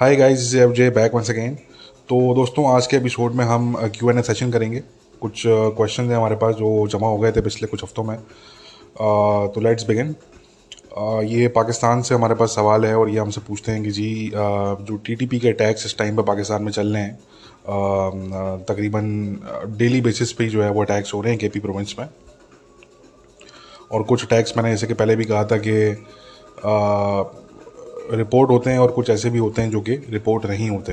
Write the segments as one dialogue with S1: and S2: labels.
S1: Hi guys F J back once again तो दोस्तों आज के एपिसोड में हम क्यू एन ए सेशन करेंगे। कुछ क्वेश्चन uh, हैं हमारे पास जो जमा हो गए थे पिछले कुछ हफ्तों में। Uh, तो लेट्स बिगिन uh, ये पाकिस्तान से हमारे पास सवाल है और ये हमसे पूछते हैं कि जी जो टी टी पी के अटैक्स इस टाइम पर पाकिस्तान में चल रहे हैं uh, तकरीबन डेली बेसिस पे जो है वो अटैक्स हो रहे हैं के पी प्रोविंस में। और कुछ अटैक्स मैंने जैसे कि पहले भी कहा था कि रिपोर्ट होते हैं और कुछ ऐसे भी होते हैं जो कि रिपोर्ट नहीं होते।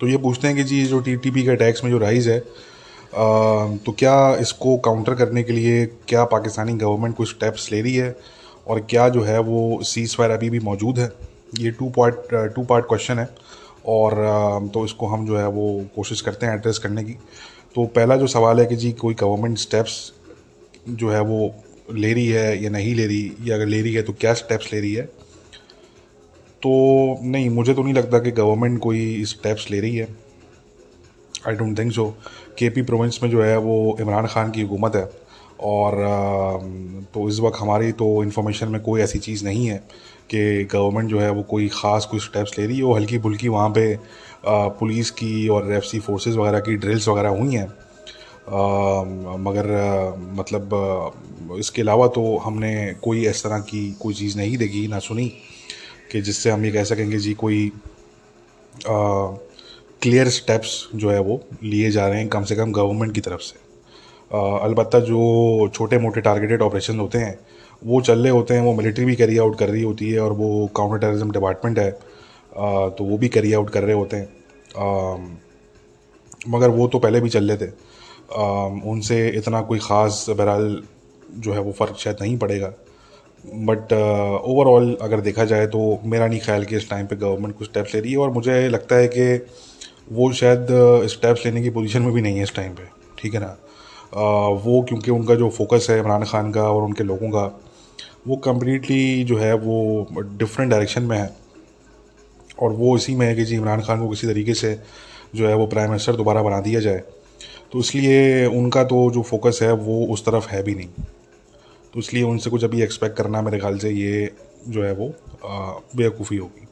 S1: तो ये पूछते हैं कि जी जो टी टी पी के टैक्स में जो राइज़ है आ, तो क्या इसको काउंटर करने के लिए क्या पाकिस्तानी गवर्नमेंट कुछ स्टेप्स ले रही है? और क्या जो है वो सीज फायर अभी भी मौजूद है? ये two part two part question है। और तो इसको हम जो है वो कोशिश करते हैं एड्रेस करने की। तो पहला जो सवाल है कि जी कोई गवर्नमेंट स्टेप्स जो है वो ले रही है या नहीं ले रही? या अगर ले रही है तो क्या स्टेप्स ले रही है? तो नहीं, मुझे तो नहीं लगता कि गवर्नमेंट कोई स्टेप्स ले रही है। आई डोंट थिंक सो के पी प्रोविंस में जो है, वो इमरान खान की हुकूमत है। और तो इस वक्त हमारी तो इन्फॉर्मेशन में कोई ऐसी चीज़ नहीं है कि गवर्नमेंट जो है, वो कोई ख़ास कोई स्टेप्स ले रही है। वो हल्की फुल्की वहाँ पे पुलिस की और एफ़ सी फोर्सेज वगैरह की ड्रिल्स वगैरह हुई हैं। मगर मतलब इसके अलावा तो हमने कोई इस तरह की कोई चीज़ नहीं देखी, ना सुनी। कि जिससे हम ये कह सकेंगे जी कोई क्लियर स्टेप्स जो है वो लिए जा रहे हैं कम से कम गवर्नमेंट की तरफ़ से। अलबत्त जो छोटे मोटे टारगेटेड ऑपरेशन होते हैं वो चल रहे होते हैं वो मिलिट्री भी कैरी आउट कर रही होती है और वो काउंटर टेररिज्म डिपार्टमेंट है आ, तो वो भी कैरी आउट कर रहे होते हैं। आ, मगर वो तो पहले भी चल रहे थे। आ, उनसे इतना कोई ख़ास बहरहाल जो है वो फ़र्क शायद नहीं पड़ेगा। बट ओवरऑल uh, अगर देखा जाए तो मेरा नहीं ख्याल कि इस टाइम पे गवर्नमेंट कुछ स्टेप्स ले रही है और मुझे लगता है कि वो शायद स्टेप्स uh, लेने की पोजीशन में भी नहीं है इस टाइम पे ठीक है ना? Uh, वो क्योंकि उनका जो फोकस है इमरान खान का और उनके लोगों का वो कम्प्लीटली जो है वो डिफरेंट डायरेक्शन में है। और वो इसी में है कि जी इमरान खान को किसी तरीके से जो है वो प्राइम मिनिस्टर दोबारा बना दिया जाए। तो इसलिए उनका तो जो फोकस है वो उस तरफ़ है भी नहीं। तो इसलिए उनसे कुछ अभी एक्सपेक्ट करना मेरे ख्याल से ये जो है वो बेवकूफ़ी होगी।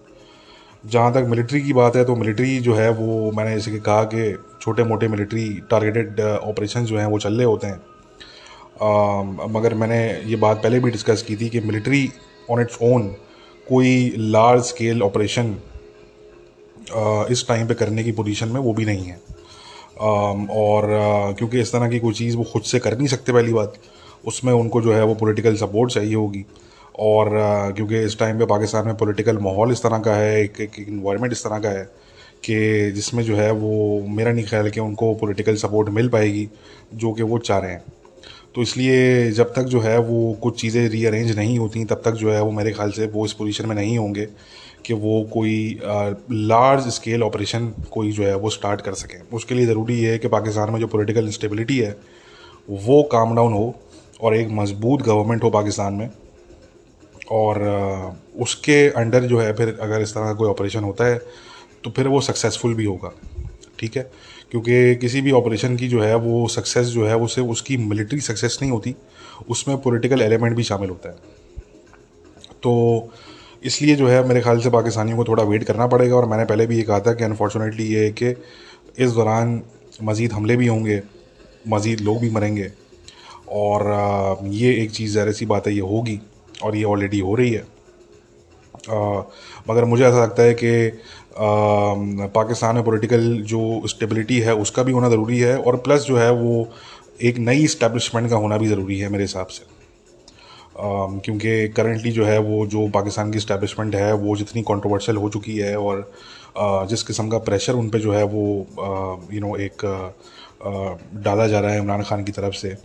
S1: जहाँ तक मिलिट्री की बात है तो मिलिट्री जो है वो मैंने जैसे कि कहा कि छोटे मोटे मिलिट्री टारगेटेड ऑपरेशन जो हैं वो चल रहे होते हैं। आ, मगर मैंने ये बात पहले भी डिस्कस की थी कि मिलिट्री ऑन इट्स ओन कोई लार्ज स्केल ऑपरेशन इस टाइम पे करने की पोजीशन में वो भी नहीं है। आ, और क्योंकि इस तरह की कोई चीज़ वो खुद से कर नहीं सकते पहली बात। उसमें उनको जो है वो पॉलिटिकल सपोर्ट चाहिए होगी। और क्योंकि इस टाइम पे पाकिस्तान में पॉलिटिकल माहौल इस तरह का है, एक एक इन्वायरमेंट इस तरह का है कि जिसमें जो है वो मेरा नहीं ख्याल कि उनको पॉलिटिकल सपोर्ट मिल पाएगी, जो कि वो चाह रहे हैं। तो इसलिए जब तक जो है वो कुछ चीज़ें रीअरेंज नहीं होती, तब तक जो है वो मेरे ख्याल से वो इस पोजीशन में नहीं होंगे कि वो कोई लार्ज स्केल ऑपरेशन कोई जो है वो स्टार्ट कर सकें। उसके लिए ज़रूरी है कि पाकिस्तान में जो पॉलिटिकल इंस्टेबिलिटी है, वो काम डाउन हो और एक मज़बूत गवर्नमेंट हो पाकिस्तान में, और उसके अंडर जो है, फिर अगर इस तरह का कोई ऑपरेशन होता है तो फिर वो सक्सेसफुल भी होगा, ठीक है? क्योंकि किसी भी ऑपरेशन की जो है, वो सक्सेस जो है वो सिर्फ़ उसकी मिलिट्री सक्सेस नहीं होती, उसमें पॉलिटिकल एलिमेंट भी शामिल होता है। तो इसलिए जो है, मेरे ख्याल से पाकिस्तानियों को थोड़ा वेट करना पड़ेगा, और मैंने पहले भी ये कहा था कि अनफॉर्चुनेटली ये है कि इस दौरान मज़ीद हमले भी होंगे, मज़ीद लोग भी मरेंगे और ये एक चीज़ ज़ाहिर सी बात है, ये होगी और ये ऑलरेडी हो रही है। मगर मुझे ऐसा लगता है कि पाकिस्तान में पॉलिटिकल जो स्टेबिलिटी है, उसका भी होना ज़रूरी है और प्लस जो है, वो एक नई इस्टेब्लिशमेंट का होना भी ज़रूरी है मेरे हिसाब से। क्योंकि करंटली जो है, वो जो पाकिस्तान की इस्टेब्लिशमेंट है, वो जितनी कंट्रोवर्शियल हो चुकी है और जिस किस्म का प्रेशर उन पर जो है, वो यू नो एक डाला जा रहा है इमरान खान की तरफ़ से।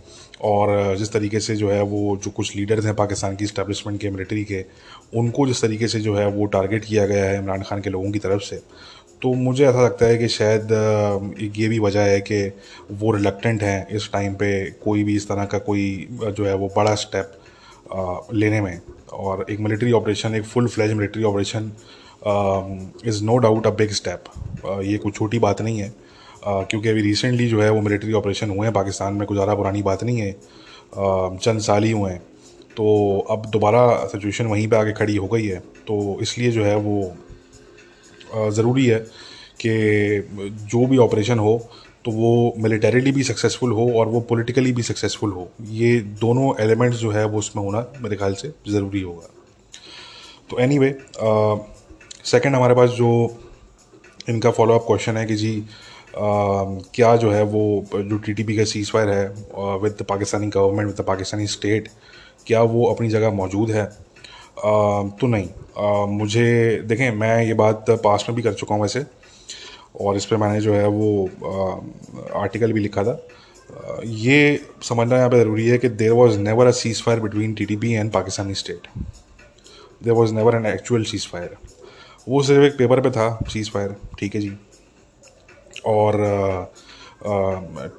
S1: और जिस तरीके से जो है वो जो कुछ लीडर्स हैं पाकिस्तान की इस्टेब्लिशमेंट के मिलिट्री के, उनको जिस तरीके से जो है वो टारगेट किया गया है इमरान खान के लोगों की तरफ़ से तो मुझे ऐसा लगता है कि शायद ये भी वजह है कि वो रिलक्टेंट हैं इस टाइम पे कोई भी इस तरह का कोई जो है वो बड़ा स्टेप लेने में। और एक मिलिट्री ऑपरेशन एक full fledge military operation is no doubt a big step ये कोई छोटी बात नहीं है। क्योंकि अभी रिसेंटली जो है वो मिलिट्री ऑपरेशन हुए हैं, पाकिस्तान में कुछ ज़्यादा पुरानी बात नहीं है। चंद साल ही हुए हैं। तो अब दोबारा सिचुएशन वहीं पे आके खड़ी हो गई है। तो इसलिए जो है वो ज़रूरी है कि जो भी ऑपरेशन हो तो वो मिलिटरीली भी सक्सेसफुल हो और वो पॉलिटिकली भी सक्सेसफुल हो। ये दोनों एलिमेंट्स जो है वो उसमें होना मेरे ख्याल से ज़रूरी होगा। तो एनी वे सेकेंड हमारे पास जो इनका फॉलोअप क्वेश्चन है कि जी क्या जो है वो जो टी टी पी का सीज फायर है with the Pakistani government with the Pakistani state क्या वो अपनी जगह मौजूद है? Uh, तो नहीं. Uh, मुझे देखें मैं ये बात पास में भी कर चुका हूँ वैसे और इस पर मैंने जो है वो आर्टिकल भी लिखा था। ये समझना यहाँ पे ज़रूरी है कि there was never a cease fire between T T P and Pakistani state there was never an actual cease fire वो सिर्फ़ एक पेपर पे था सीज फायर ठीक है जी? और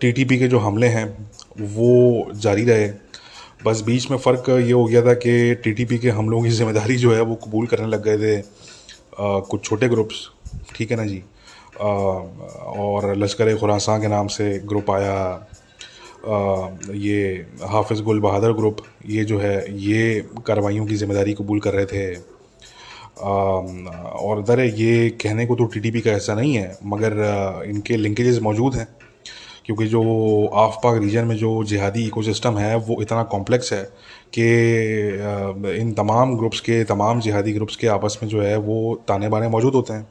S1: टी टी पी के जो हमले हैं वो जारी रहे। बस बीच में फ़र्क ये हो गया था कि टी टी पी के हमलों की ज़िम्मेदारी जो है वो कबूल करने लग गए थे आ, कुछ छोटे ग्रुप्स। ठीक है ना जी? आ, और लश्कर खुरासान के नाम से ग्रुप आया आ, ये हाफिज़ गुल बहादुर ग्रुप ये जो है ये कार्रवाइयों की ज़िम्मेदारी कबूल कर रहे थे। और दर ये कहने को तो टीटीपी का ऐसा नहीं है, मगर इनके लिंकेजेस मौजूद हैं, क्योंकि जो आफ पाक रीजन में जो जिहादी इकोसिस्टम है, वो इतना कॉम्प्लेक्स है कि इन तमाम ग्रुप्स के, तमाम जिहादी ग्रुप्स के आपस में जो है, वो ताने बाने मौजूद होते हैं।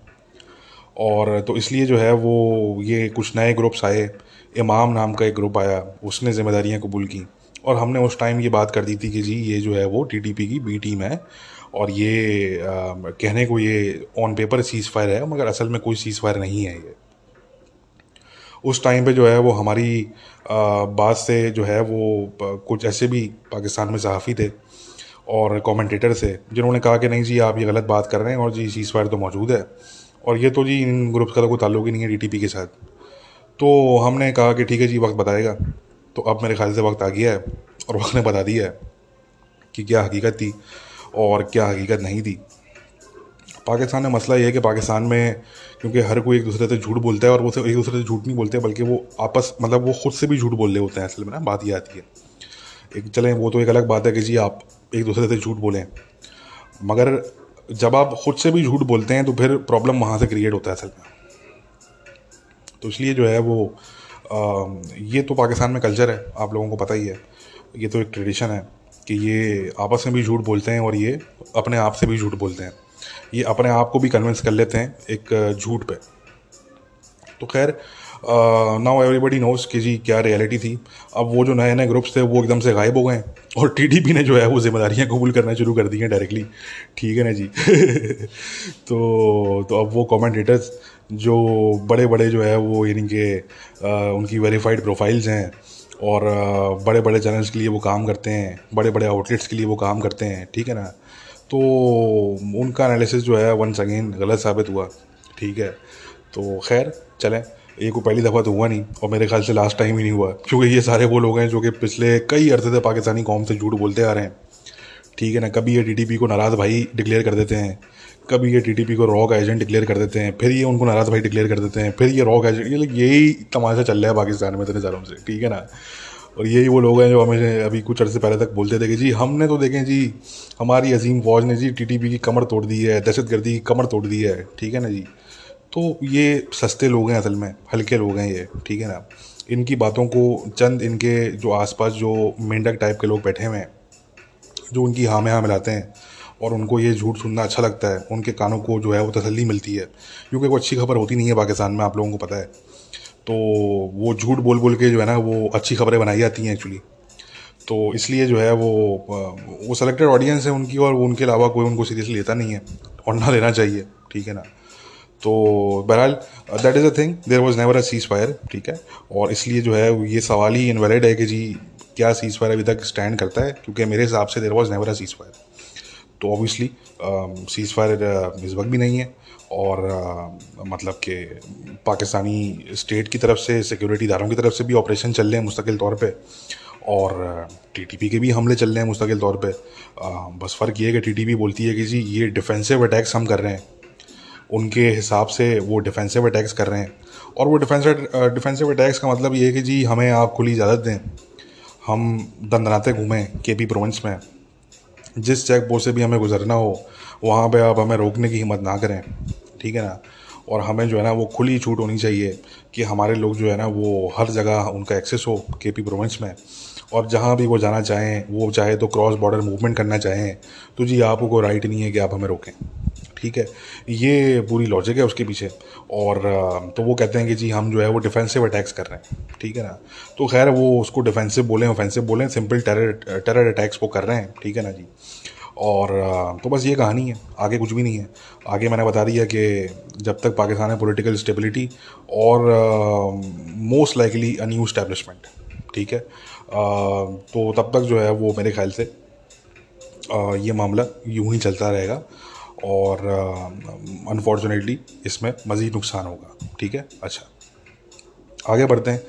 S1: और तो इसलिए जो है, वो, ये कुछ नए ग्रुप्स आए, इमाम नाम का एक ग्रुप आया, उसने ज़िम्मेदारियाँ कबूल की। और हमने उस टाइम ये बात कर दी थी कि जी, ये जो है वो टीटीपी की बी टीम है और ये आ, कहने को ये ऑन पेपर सीज़ फायर है मगर असल में कोई सीज़ फायर नहीं है ये। उस टाइम पे जो है वो हमारी बात से जो है वो कुछ ऐसे भी पाकिस्तान में सहाफ़ी थे और कमेंटेटर से जिन्होंने कहा कि नहीं जी आप ये गलत बात कर रहे हैं और जी सीज़ फायर तो मौजूद है। और ये तो जी इन ग्रुप्स का तो कोई ताल्लुक ही नहीं है डीटीपी के साथ। तो हमने कहा कि ठीक है जी वक्त बताएगा। तो अब मेरे ख्याल से वक्त आ गया है और वक्त ने बता दिया है कि क्या हकीकत थी। और क्या हकीकत नहीं थी। पाकिस्तान में मसला ये है कि पाकिस्तान में क्योंकि हर कोई एक दूसरे से झूठ बोलता है और वो एक दूसरे से झूठ नहीं बोलते बल्कि वो आपस मतलब वो खुद से भी झूठ बोल रहे होते हैं असल में ना बात ये आती है। एक चलें वो तो एक अलग बात है कि जी आप एक दूसरे से झूठ बोलें। मगर जब आप खुद से भी झूठ बोलते हैं तो फिर प्रॉब्लम वहाँ से क्रिएट होता है असल में। तो इसलिए जो है वो आ, ये तो पाकिस्तान में कल्चर है आप लोगों को पता ही है। ये तो एक ट्रेडिशन है। कि ये आपस में भी झूठ बोलते हैं और ये अपने आप से भी झूठ बोलते हैं। ये अपने आप को भी कन्विंस कर लेते हैं एक झूठ पे। तो खैर नाउ एवरीबडी नोस कि जी क्या रियलिटी थी। अब वो जो नए नए ग्रुप्स थे, वो एकदम से गायब हो गए। और टीडीपी ने जो है, वो जिम्मेदारियाँ कबूल करना शुरू कर दी हैं डायरेक्टली ठीक है ना जी? तो तो अब वो कमेंटेटर्स जो बड़े बड़े जो है, वो यानी कि उनकी वेरीफाइड प्रोफाइल्स हैं और बड़े बड़े चैनल्स के लिए वो काम करते हैं बड़े बड़े आउटलेट्स के लिए वो काम करते हैं, ठीक है ना? तो उनका एनालिसिस जो है वंस अगेन गलत साबित हुआ, ठीक है? तो खैर, चलें, ये कोई पहली दफ़ा तो हुआ नहीं, और मेरे ख्याल से लास्ट टाइम ही नहीं हुआ, क्योंकि ये सारे वो लोग हैं जो कि पिछले कई अरसे से पाकिस्तानी कौम से झूठ बोलते आ रहे हैं, ठीक है ना? कभी ये टी को नाराज़ भाई डिक्लेयर कर देते हैं कभी ये टीटीपी को रॉ का एजेंट डिक्लेयर कर देते हैं, फिर ये उनको नाराज़ भाई डिक्लेयर कर देते हैं, फिर ये रॉ का एजेंट ये यही तमाशा चल रहा है पाकिस्तान में इतने सालों से, ठीक है ना? और यही वो लोग हैं जो हमें अभी कुछ अर्से पहले तक बोलते थे कि जी, हमने तो देखें जी, हमारी अजीम फौज ने जी टीटीपी की कमर तोड़ दी है दहशत गर्दी की कमर तोड़ दी है, ठीक है ना जी? तो ये सस्ते लोग हैं असल में, हल्के लोग हैं ये, ठीक है ना? इनकी बातों को चंद इनके जो आसपास जो मेंढक टाइप के लोग बैठे हुए हैं, जो उनकी हाँ में हाँ मिलाते हैं और उनको ये झूठ सुनना अच्छा लगता है। उनके कानों को जो है वो तसल्ली मिलती है। क्योंकि वो अच्छी खबर होती नहीं है पाकिस्तान में, आप लोगों को पता है। तो वो झूठ बोल बोल के जो है ना, वो अच्छी खबरें बनाई जाती हैं एक्चुअली तो इसलिए जो है वो वो सेलेक्टेड ऑडियंस है उनकी और उनके अलावा कोई उनको सीरियसली लेता नहीं है। और ना लेना चाहिए, ठीक है ना? तो बहरहाल that is a thing there was never a cease fire ठीक है? और इसलिए जो है ये सवाल ही इनवैलिड है कि जी, क्या सीज फायर अभी तक स्टैंड करता है? क्योंकि मेरे हिसाब से there was never a cease fire तो ऑब्वियसली सीज़ फायर वक्त भी नहीं है और uh, मतलब कि पाकिस्तानी स्टेट की तरफ़ से सिक्योरिटी इदारों की तरफ़ से भी ऑपरेशन चल रहे हैं मुस्तकिल तौर पे और टीटीपी uh, के भी हमले चल रहे हैं मुस्तकिल तौर पे। Uh, बस फ़र्क ये है कि टीटीपी बोलती है कि जी ये डिफेंसिव अटैक्स हम कर रहे हैं। उनके हिसाब से वो डिफेंसिव अटैक्स कर रहे हैं। और वो डिफेंसिव डिफेंसिव अटैक्स का मतलब ये है कि जी हमें आप खुली इजाज़त दें। हम दंदनाते घूमें के पी प्रोविंस में। जिस चेक पोस्ट से भी हमें गुजरना हो, वहाँ पे आप हमें रोकने की हिम्मत ना करें, ठीक है ना? और हमें जो है ना, वो खुली छूट होनी चाहिए कि हमारे लोग जो है ना, वो हर जगह उनका एक्सेस हो के पी प्रोविंस में। और जहाँ भी वो जाना चाहें, वो चाहे तो क्रॉस बॉर्डर मूवमेंट करना चाहें तो जी, आपको राइट नहीं है कि आप हमें रोकें। ठीक है, ये पूरी लॉजिक है उसके पीछे। और तो वो कहते हैं कि जी हम जो है वो डिफेंसिव अटैक्स कर रहे हैं, ठीक है ना? तो खैर वो उसको डिफेंसिव बोलें ऑफेंसिव बोलें सिंपल टेरर टेरर अटैक्स वो कर रहे हैं, ठीक है ना जी? और तो बस ये कहानी है, आगे कुछ भी नहीं है। आगे मैंने बता दिया कि जब तक पाकिस्तान है पॉलिटिकल स्टेबिलिटी और most likely a new establishment ठीक है? तो तब तक जो है वो मेरे ख्याल से ये मामला यूँ ही चलता रहेगा। और अनफॉर्चुनेटली इसमें मज़ीद नुकसान होगा। ठीक है? अच्छा। आगे बढ़ते हैं।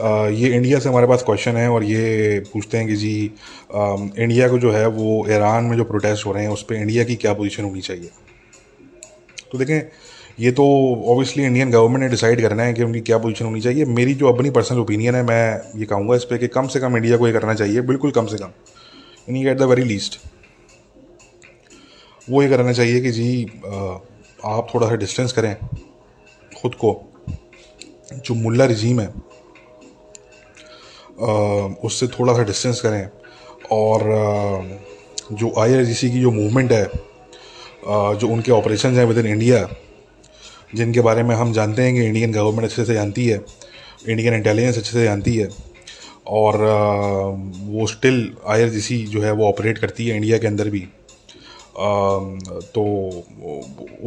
S1: आ, ये इंडिया से हमारे पास क्वेश्चन है और ये पूछते हैं कि जी आ, इंडिया को जो है वो ईरान में जो प्रोटेस्ट हो रहे हैं उस पर इंडिया की क्या पोजीशन होनी चाहिए? तो देखें ये तो ऑब्वियसली इंडियन गवर्नमेंट ने डिसाइड करना है कि उनकी क्या पोजीशन होनी चाहिए। मेरी जो अपनी पर्सनल ओपिनियन है मैं ये कहूँगा इस पर कि कम से कम इंडिया को ये करना चाहिए बिल्कुल कम से कम। यानी एट द वेरी लीस्ट वो ये करना चाहिए कि जी आप थोड़ा सा डिस्टेंस करें ख़ुद को। जो मुल्ला रिजीम है उससे थोड़ा सा डिस्टेंस करें और जो आई की जो मूवमेंट है जो उनके ऑपरेशन हैं विद इन इंडिया जिनके बारे में हम जानते हैं कि इंडियन गवर्नमेंट अच्छे से जानती है इंडियन इंटेलिजेंस अच्छे से जानती है, और वो स्टिल आई जो है वो ऑपरेट करती है इंडिया के अंदर भी। तो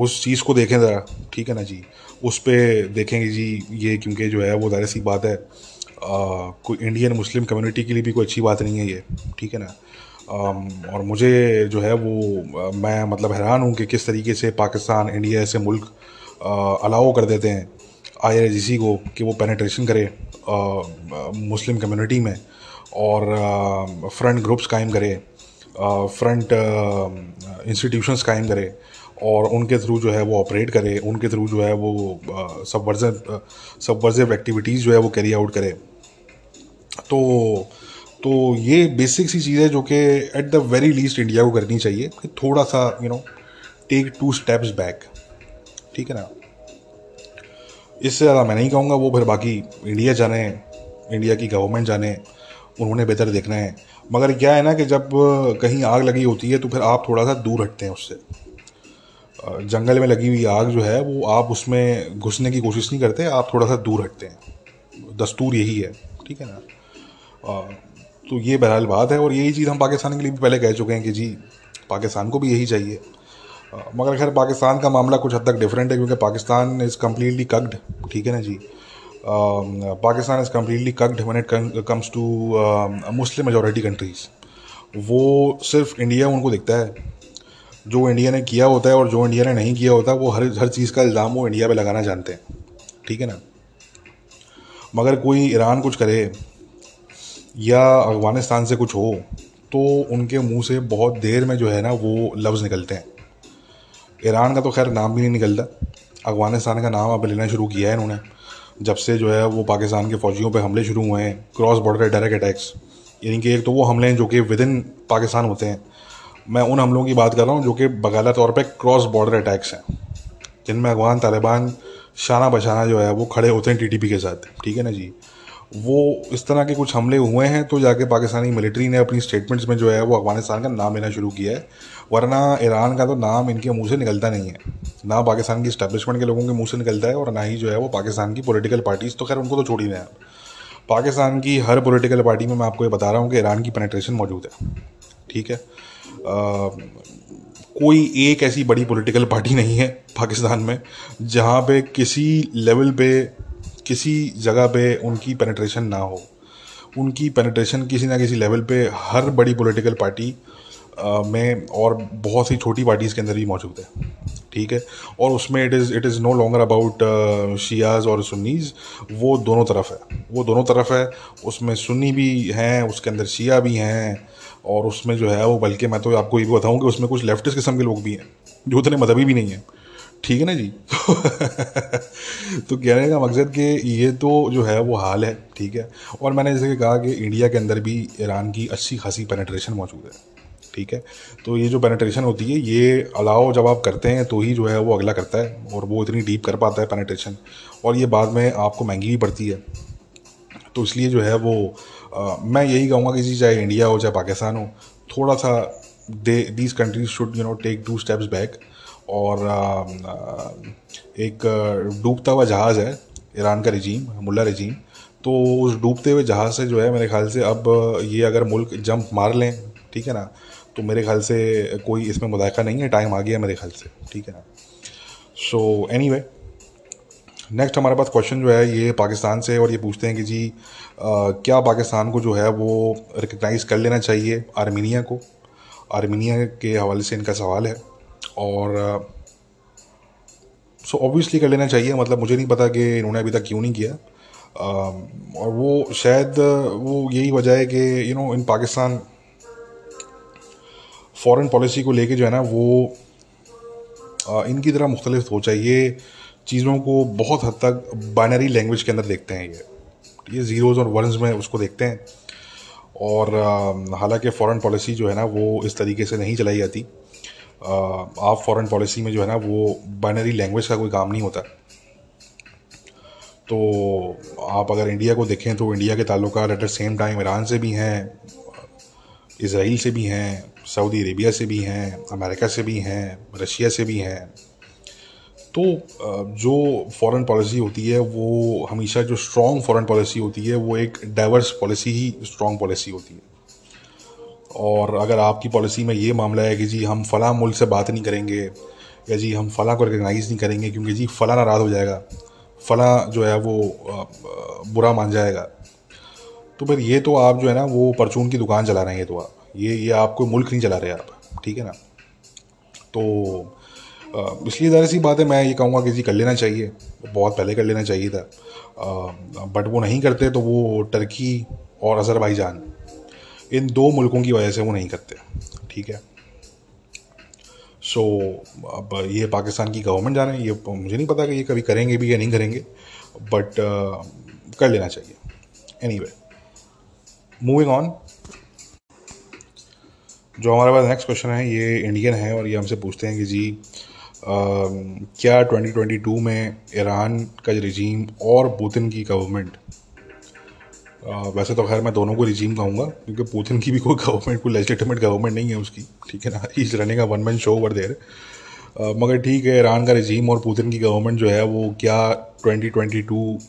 S1: उस चीज़ को देखें ज़रा ठीक है ना जी? उस पर देखेंगे जी ये क्योंकि जो है वो ज़ाहिर सी बात है कोई इंडियन मुस्लिम कम्युनिटी के लिए भी कोई अच्छी बात नहीं है ये ठीक है ना? आ, और मुझे जो है वो मैं मतलब हैरान हूँ कि किस तरीके से पाकिस्तान इंडिया ऐसे मुल्क अलाउ कर देते हैं आई को कि वो पेनेट्रेशन करे आ, मुस्लिम कम्युनिटी में और फ्रंट ग्रुप्स कायम करे। फ्रंट इंस्टीट्यूशंस कायम करे और उनके थ्रू जो है वो ऑपरेट करे, उनके थ्रू जो है वो सब वर्जन सब वर्जिव एक्टिविटीज़ जो है वो कैरी आउट करे। तो तो ये बेसिक सी चीज़ है जो कि at the very least India को करनी चाहिए कि थोड़ा सा you know take two steps back ठीक है ना? इससे ज़्यादा मैं नहीं कहूँगा, वो फिर बाकी इंडिया जाने इंडिया की गवर्नमेंट जाने उन्होंने बेहतर देखना है। मगर क्या है ना कि जब कहीं आग लगी होती है तो फिर आप थोड़ा सा दूर हटते हैं उससे। जंगल में लगी हुई आग जो है, वो आप उसमें घुसने की कोशिश नहीं करते, आप थोड़ा सा दूर हटते हैं। दस्तूर यही है, ठीक है ना? तो ये बहरहाल बात है और यही चीज़ हम पाकिस्तान के लिए भी पहले कह चुके हैं कि जी, पाकिस्तान को भी यही चाहिए। मगर खैर, पाकिस्तान का मामला कुछ हद तक डिफरेंट है, क्योंकि पाकिस्तान इज़ कम्प्लीटली कग्ड ठीक है ना जी? Pakistan is completely caged when it comes to Muslim majority countries वो सिर्फ़ इंडिया उनको दिखता है। जो इंडिया ने किया होता है और जो इंडिया ने नहीं किया होता, वो हर हर चीज़ का इल्ज़ाम वो इंडिया पे लगाना जानते हैं। ठीक है ना? मगर कोई ईरान कुछ करे या अफ़गानिस्तान से कुछ हो तो उनके मुँह से बहुत देर में जो है ना वो लफ्ज़ निकलते हैं। ईरान का तो खैर नाम भी नहीं निकलता। अफ़गानिस्तान का नाम अब लेना शुरू किया है इन्होंने। जब से जो है वो पाकिस्तान के फ़ौजियों पे हमले शुरू हुए हैं क्रॉस बॉर्डर डायरेक्ट अटैक्स यानी कि एक तो वो हमले हैं जो कि विद इन पाकिस्तान होते हैं। मैं उन हमलों की बात कर रहा हूँ जो कि बकायदा तौर पर क्रॉस बॉर्डर अटैक्स हैं, जिनमें अफगान तालिबान शाना बशाना जो है वो खड़े होते हैं टीटीपी के साथ। ठीक है ना जी? वो इस तरह के कुछ हमले हुए हैं तो जाके पाकिस्तानी मिलिट्री ने अपनी स्टेटमेंट्स में जो है वो अफ़गानिस्तान का नाम लेना शुरू किया है, वरना ईरान का तो नाम इनके मुँह से निकलता नहीं है। ना पाकिस्तान की स्टैब्लिशमेंट के लोगों के मुँह से निकलता है और ना ही जो है वो पाकिस्तान की पॉलिटिकल पार्टीज़ तो खैर उनको तो छोड़ ही दें पाकिस्तान की हर पॉलिटिकल पार्टी में मैं आपको ये बता रहा हूँ कि ईरान की पेनेट्रेशन मौजूद है। ठीक है? कोई एक ऐसी बड़ी पॉलिटिकल पार्टी नहीं है पाकिस्तान में, जहाँ पे किसी लेवल पे, किसी जगह पे उनकी पेनेट्रेशन ना हो। उनकी पेनेट्रेशन किसी ना किसी लेवल पे हर बड़ी पॉलिटिकल पार्टी में और बहुत सी छोटी पार्टीज़ के अंदर भी मौजूद है। ठीक है? और उसमें it is it is no longer about Shias और सुन्नीज़ वो दोनों तरफ़ है। वो दोनों तरफ़ है। उसमें सुन्नी भी हैं, उसके अंदर शिया भी हैं। और उसमें जो है वो, बल्कि मैं तो आपको ये भी बताऊँ कि उसमें कुछ लेफ्टिस्ट किस्म के लोग भी हैं, जो उतने मदबी भी नहीं हैं। ठीक है ना जी? तो कहने का मकसद कि ये तो जो है वो हाल है। ठीक है? और मैंने जैसे कहा कि इंडिया के अंदर भी ईरान की अच्छी खासी पेनेट्रेशन मौजूद है। ठीक है? तो ये जो पेनेट्रेशन होती है ये अलाउ जब आप करते हैं तो ही जो है वो अगला करता है और वो इतनी डीप कर पाता है पेनेट्रेशन और ये बाद में आपको महँगी भी पड़ती है। तो इसलिए जो है वो आ, मैं यही कहूँगा कि जी चाहे इंडिया हो चाहे पाकिस्तान हो थोड़ा सा they these countries should you know take two steps back और आ, एक डूबता हुआ जहाज़ है ईरान का रजीम मुल्ला रजीम तो उस डूबते हुए जहाज़ से जो है मेरे ख्याल से अब ये अगर मुल्क जंप मार लें ठीक है ना तो मेरे ख्याल से कोई इसमें मुदाखा नहीं है टाइम आ गया मेरे ख्याल से ठीक है। ना सो एनी वे नेक्स्ट हमारे पास क्वेश्चन जो है ये पाकिस्तान से और ये पूछते हैं कि जी आ, क्या पाकिस्तान को जो है वो रिकग्नाइज़ कर लेना चाहिए आर्मीनिया को? आर्मीनिया के हवाले से इनका सवाल है और सो uh, ऑब्वियसली कर लेना चाहिए मतलब मुझे नहीं पता कि इन्होंने अभी तक क्यों नहीं किया। uh, और वो शायद वो यही वजह है कि you know in Pakistan foreign policy को लेके जो है ना वो uh, इनकी तरह मुख्तलिफ़ है ये चीज़ों को बहुत हद तक बाइनरी लैंग्वेज के अंदर देखते हैं ये। ये ज़ीरोज़ और वंस में उसको देखते हैं। और हालाँकि फ़ॉरेन पॉलिसी जो है ना वो इस तरीके से नहीं चलाई जाती। आप फॉरेन पॉलिसी में जो है ना वो बाइनरी लैंग्वेज का कोई काम नहीं होता। तो आप अगर इंडिया को देखें तो इंडिया के ताल्लुक at the same time Iran से भी हैं। इसराइल से भी हैं, सऊदी अरेबिया से भी हैं, अमेरिका से भी हैं, रशिया से भी हैं। तो जो फॉरेन पॉलिसी होती है, वो हमेशा जो स्ट्रॉन्ग फॉरेन पॉलिसी होती है, वो एक डाइवर्स पॉलिसी ही स्ट्रॉन्ग पॉलिसी होती है। और अगर आपकी पॉलिसी में ये मामला है कि जी हम फ़लाँ मुल्क से बात नहीं करेंगे, या जी हम फ़लाँ को रिकगनाइज़ नहीं करेंगे, क्योंकि जी फ़लाँ नाराज़ हो जाएगा, फ़लाँ जो है वो बुरा मान जाएगा तो फिर ये तो आप जो है ना वो परचून की दुकान चला रहे हैं तो आप। ये ये आप कोई मुल्क नहीं चला रहे आप ठीक है ना? तो इसलिए ज़ाहिर सी बात है मैं ये कहूँगा कि जी कर लेना चाहिए बहुत पहले कर लेना चाहिए था। बट वो नहीं करते तो वो टर्की और अज़रबैजान इन दो मुल्कों की वजह से वो नहीं करते ठीक है? सो so, अब ये पाकिस्तान की गवर्नमेंट जा रहे हैं ये मुझे नहीं पता कि ये कभी करेंगे भी या नहीं करेंगे बट कर लेना चाहिए। एनी वे मूविंग ऑन जो हमारे पास नेक्स्ट क्वेश्चन है ये इंडियन है और ये हमसे पूछते हैं कि जी आ, क्या 2022 में ईरान का रिजीम और पुतिन की गवर्नमेंट वैसे तो खैर मैं दोनों को रिजीम कहूँगा क्योंकि पुतिन की भी कोई गवर्नमेंट कोई लेजिटिमेट गवर्नमेंट नहीं है उसकी ठीक है ना? इज़ रनिंग का one man show over there मगर ठीक है ईरान का रिजीम और पुतिन की गवर्नमेंट जो है वो क्या 2022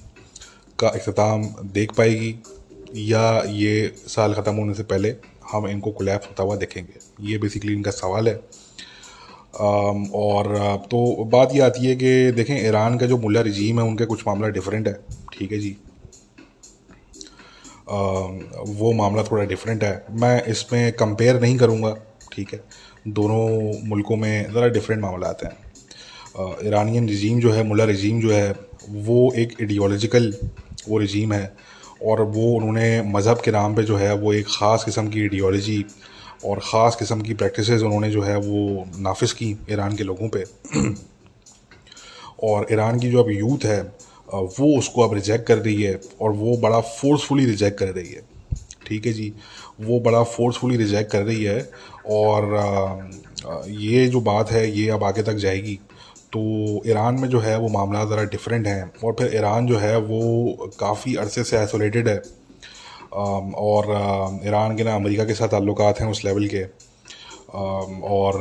S1: का अख्ताम देख पाएगी? या ये साल ख़त्म होने से पहले हम इनको कोलैप्स होता हुआ देखेंगे। ये बेसिकली इनका सवाल है। और तो बात ये आती है कि देखें, ईरान का जो मुल्ला रिजीम है, उनके कुछ मामला डिफरेंट है। ठीक है जी। वो मामला थोड़ा डिफरेंट है। मैं इसमें कंपेयर नहीं करूँगा। ठीक है। दोनों मुल्कों में ज़रा डिफरेंट मामला आते हैं ईरानियन रजीम जो है मुला रजीम जो है, वो एक आइडियोलॉजिकल वो रजीम है। और वो उन्होंने मज़हब के नाम पे जो है वो एक ख़ास किस्म की आइडियोलॉजी और ख़ास किस्म की प्रैक्टिस उन्होंने जो है वो नाफिस की ईरान के लोगों पे। और ईरान की जो अब यूथ है वो उसको अब रिजेक्ट कर रही है और वो बड़ा फोर्सफुली रिजेक्ट कर रही है। ठीक है जी? वो बड़ा फोर्सफुली रिजेक्ट कर रही है और ये जो बात है, ये अब आगे तक जाएगी। तो ईरान में जो है वो मामला ज़रा डिफरेंट हैं और फिर ईरान जो है वो काफ़ी अरसे से आइसोलेटेड है। और ईरान के ना अमेरिका के साथ ताल्लुक हैं उस लेवल के। और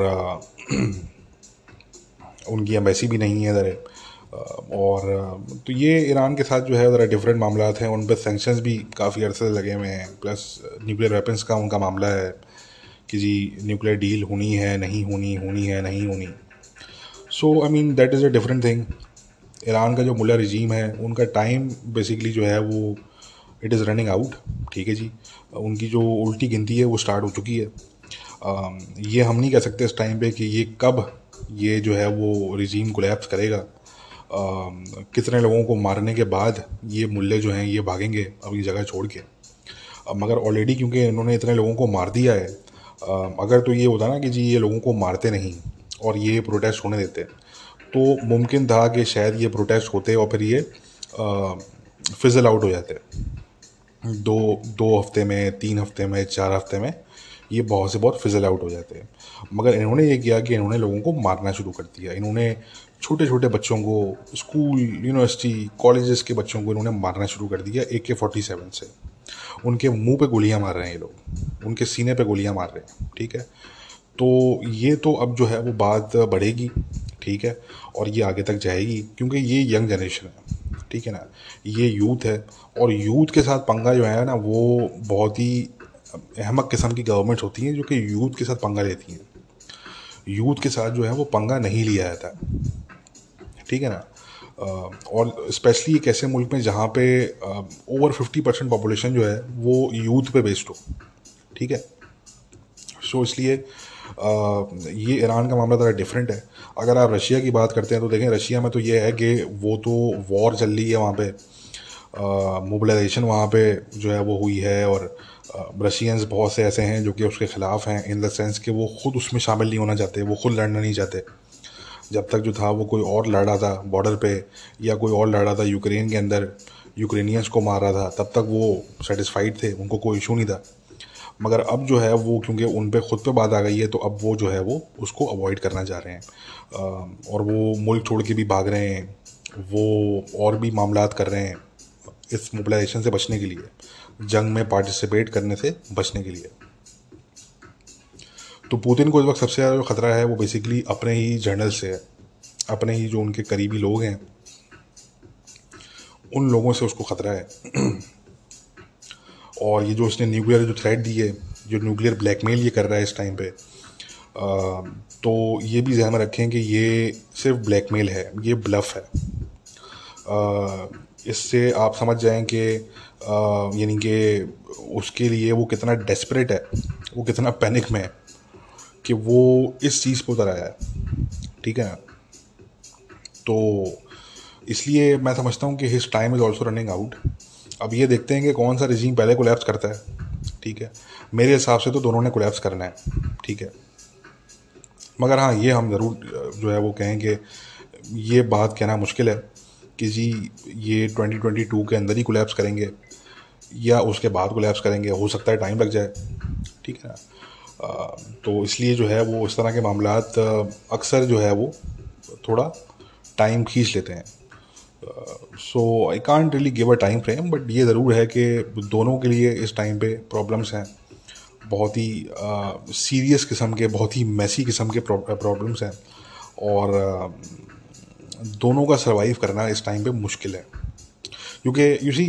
S1: उनकी एम्बेसी भी नहीं है ज़रा। और तो ये ईरान के साथ जो है ज़रा डिफरेंट मामला हैं, उन पर सेंक्शंस भी काफ़ी अरसे लगे हुए हैं। प्लस न्यूक्लियर वेपन्स का उनका मामला है कि जी न्यूक्लियर डील होनी है, नहीं होनी होनी है, नहीं होनी। So I mean that is a different thing Iran का जो मुला रजीम है उनका टाइम बेसिकली जो है वो इट इज़ रनिंग आउट ठीक है जी? उनकी जो उल्टी गिनती है वो स्टार्ट हो चुकी है। आ, ये हम नहीं कह सकते इस टाइम पे कि ये कब ये जो है वो रिजीम कोलैप्स करेगा। आ, कितने लोगों को मारने के बाद ये मुल्ले जो हैं ये भागेंगे अपनी जगह छोड़ के। आ, मगर ऑलरेडी क्योंकि इन्होंने इतने लोगों को मार दिया है आ, अगर तो ये होता ना कि जी ये लोगों को मारते नहीं और ये प्रोटेस्ट होने देते तो मुमकिन था कि शायद ये प्रोटेस्ट होते और फिर ये फिजल आउट हो जाते। दो दो हफ़्ते में, तीन हफ़्ते में, चार हफ़्ते में ये बहुत से बहुत फिजल आउट हो जाते हैं। मगर इन्होंने ये किया कि इन्होंने लोगों को मारना शुरू कर दिया। इन्होंने छोटे छोटे बच्चों को स्कूल यूनिवर्सिटी कॉलेजेस के बच्चों को इन्होंने मारना शुरू कर दिया ए के फोर्टी सेवन से। उनके मुँह पे गोलियाँ मार रहे हैं ये लोग। उनके सीने पे गोलियाँ मार रहे हैं, ठीक है? तो ये तो अब जो है वो बात बढ़ेगी ठीक है और ये आगे तक जाएगी क्योंकि ये यंग जनरेशन है ठीक है ना ये यूथ है और यूथ के साथ पंगा जो है ना वो बहुत ही अहमक किस्म की गवर्नमेंट्स होती हैं जो कि यूथ के साथ पंगा लेती हैं। यूथ के साथ जो है वो पंगा नहीं लिया जाता ठीक है ना और स्पेशली एक ऐसे मुल्क में जहाँ पे ओवर फिफ्टी परसेंट पॉपुलेशन जो है वो यूथ पे बेस्ड हो ठीक है। सो so, इसलिए ये ईरान का मामला ज़रा डिफरेंट है। अगर आप रशिया की बात करते हैं तो देखें, रशिया में तो ये है कि वो तो वॉर चल रही है वहाँ पे। मोबिलाइजेशन वहाँ पे जो है वो हुई है और रशियंस बहुत से ऐसे हैं जो कि उसके ख़िलाफ़ हैं इन द सेंस कि वो ख़ुद उसमें शामिल नहीं होना चाहते, वो खुद लड़ना नहीं चाहते। जब तक जो था वो कोई और लड़ रहा था बॉर्डर पे या कोई और लड़ रहा था यूक्रेन के अंदर यूक्रेनियंस को मार रहा था, तब तक वो सेटिस्फाइड थे, उनको कोई इशू नहीं था। मगर अब जो है वो, क्योंकि उन पर ख़ुद पे बात आ गई है तो अब वो जो है वो उसको अवॉइड करना चाह रहे हैं। और वो मुल्क छोड़ के भी भाग रहे हैं, वो और भी मामला कर रहे हैं इस मोबिलाइजेशन से बचने के लिए, जंग में पार्टिसिपेट करने से बचने के लिए। तो पुतिन को इस वक्त सबसे ज़्यादा जो ख़तरा है, वो बेसिकली अपने ही जर्नल से है, अपने ही जो उनके करीबी लोग हैं, उन लोगों से उसको ख़तरा है। और ये जो उसने न्यूक्लियर जो थ्रेट दी है, जो न्यूक्लियर ब्लैकमेल ये कर रहा है इस टाइम पे तो ये भी जहन में रखें कि ये सिर्फ़ ब्लैकमेल है, ये ब्लफ है। इससे आप समझ जाएँ कि यानी कि उसके लिए वो कितना डेस्परेट है, वो कितना पैनिक में है कि वो इस चीज़ पर उतर आया है, ठीक है ना? तो इसलिए मैं समझता हूँ कि his time is also running out अब ये देखते हैं कि कौन सा रिजीम पहले कोलेप्स करता है। ठीक है? मेरे हिसाब से तो दोनों ने कोलेप्स करना है। ठीक है? मगर हाँ ये हम ज़रूर, जो है वो कहें कि ये बात कहना मुश्किल है कि जी, ये 2022 के अंदर ही कोलेप्स करेंगे या उसके बाद कोलेप्स करेंगे। हो सकता है टाइम लग जाए। ठीक है ना? तो इसलिए जो है वो इस तरह के मामला अक्सर जो है वो थोड़ा टाइम खींच लेते हैं। So I can't really give a time frame but ये ज़रूर है कि दोनों के लिए इस टाइम पे प्रॉब्लम्स हैं। बहुत ही सीरियस किस्म के, बहुत ही मैसी किस्म के प्रॉब्लम्स हैं। और दोनों का सर्वाइव करना इस टाइम पे मुश्किल है। क्योंकि you see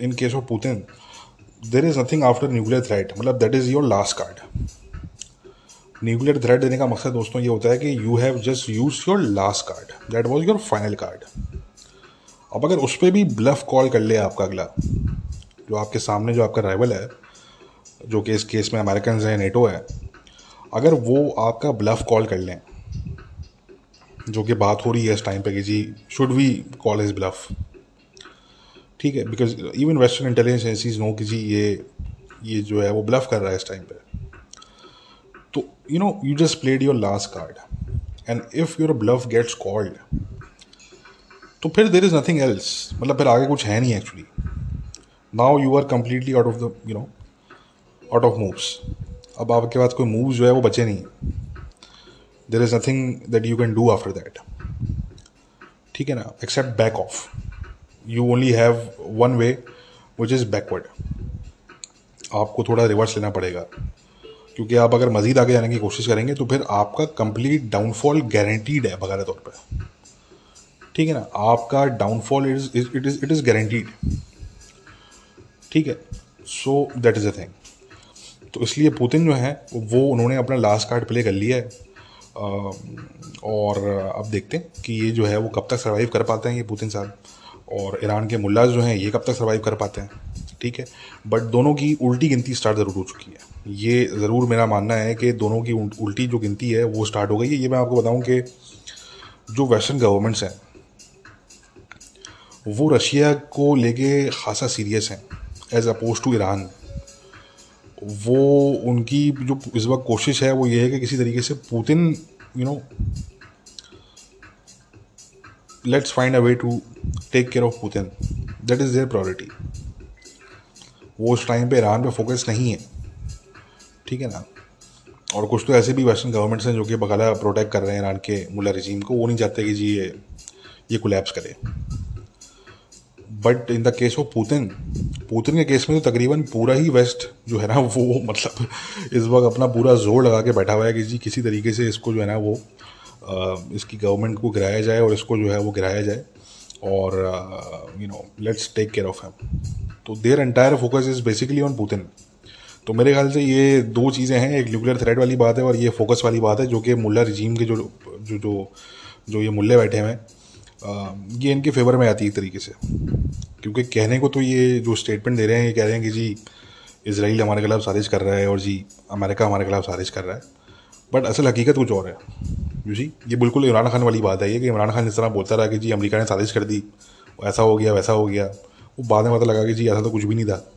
S1: in case of Putin there is nothing after nuclear threat मतलब that is your last card nuclear threat देने का मकसद दोस्तों ये होता है कि you have just use your last card that was your final card अब अगर उस पर भी ब्लफ कॉल कर ले आपका अगला, जो आपके सामने जो आपका राइवल है, जो कि इस केस में अमेरिकन है नेटो है, अगर वो आपका ब्लफ कॉल कर लें, जो कि बात हो रही है इस टाइम पे कि जी should we call his bluff ठीक है because even western intelligence agencies know कि जी, ये ये जो है वो ब्लफ कर रहा है इस टाइम पे। तो you know you just played your last card and if your bluff gets called तो फिर देर इज़ नथिंग एल्स मतलब फिर आगे कुछ है नहीं actually now you are completely out of the you know out of moves अब आपके पास कोई मूव जो है वो बचे नहीं. There is nothing that you can do after that ठीक है ना? Except back off you only have one way which is backward आपको थोड़ा रिवर्स लेना पड़ेगा. क्योंकि आप अगर मज़ीद आगे जाने की कोशिश करेंगे तो फिर आपका कंप्लीट डाउनफॉल गारंटीड है बगैर तौर पर ठीक है ना? आपका downfall is it is it is guaranteed ठीक है? So that is a thing तो इसलिए पुतिन जो है, वो उन्होंने अपना लास्ट कार्ड प्ले कर लिया है। और अब देखते हैं कि ये जो है, वो कब तक सर्वाइव कर पाते हैं ये पुतिन साहब। और ईरान के मुल्लाज जो हैं, ये कब तक सर्वाइव कर पाते हैं? ठीक है? बट दोनों की उल्टी गिनती स्टार्ट ज़रूर हो चुकी है। ये ज़रूर मेरा मानना है कि दोनों की उल्टी जो गिनती है, वो स्टार्ट हो गई है। ये मैं आपको बताऊँ कि जो वेस्टर्न गवर्नमेंट्स हैं वो रशिया को लेके खासा सीरियस हैं एज अपोज टू ईरान वो उनकी जो इस वक्त कोशिश है, वो ये है कि किसी तरीके से Putin you know let's find a way to take care of Putin that is their priority वो उस टाइम पे ईरान पे फोकस नहीं है, ठीक है ना? और कुछ तो ऐसे भी वेस्टर्न गवर्नमेंट्स हैं जो कि बकाला प्रोटेक्ट कर रहे हैं ईरान के मुला रजीम को। वो नहीं चाहते कि जी ये ये कोलैप्स करे। But in the case of Putin Putin के केस में तो तकरीबन पूरा ही वेस्ट जो है ना, वो मतलब इस वक्त अपना पूरा ज़ोर लगा के बैठा हुआ है कि जी किसी तरीके से इसको जो है ना, वो इसकी गवर्नमेंट को गिराया जाए और इसको जो है वो गिराया जाए। और you know let's take care of him तो their entire focus is basically on Putin तो मेरे ख्याल से ये दो चीज़ें हैं, एक न्यूक्लियर थ्रेट वाली बात है और ये फोकस वाली बात है, जो कि मुल्ला रजीम के जो जो जो जो ये मुल्ले बैठे हुए हैं। ये इनके फेवर में आती है तरीके से। क्योंकि कहने को तो ये जो स्टेटमेंट दे रहे हैं, ये कह रहे हैं कि जी, इसराइल हमारे खिलाफ साजिश कर रहा है और जी, अमेरिका हमारे खिलाफ साजिश कर रहा है। बट असल हकीकत कुछ और है। यू जी ये बिल्कुल इमरान खान वाली बात है। ये कि इमरान खान इस तरह बोलता रहा कि जी, अमेरिका ने साजिश कर दी ऐसा हो गया, वैसा हो गया। वो बाद में पता लगा कि जी, ऐसा तो कुछ भी नहीं था।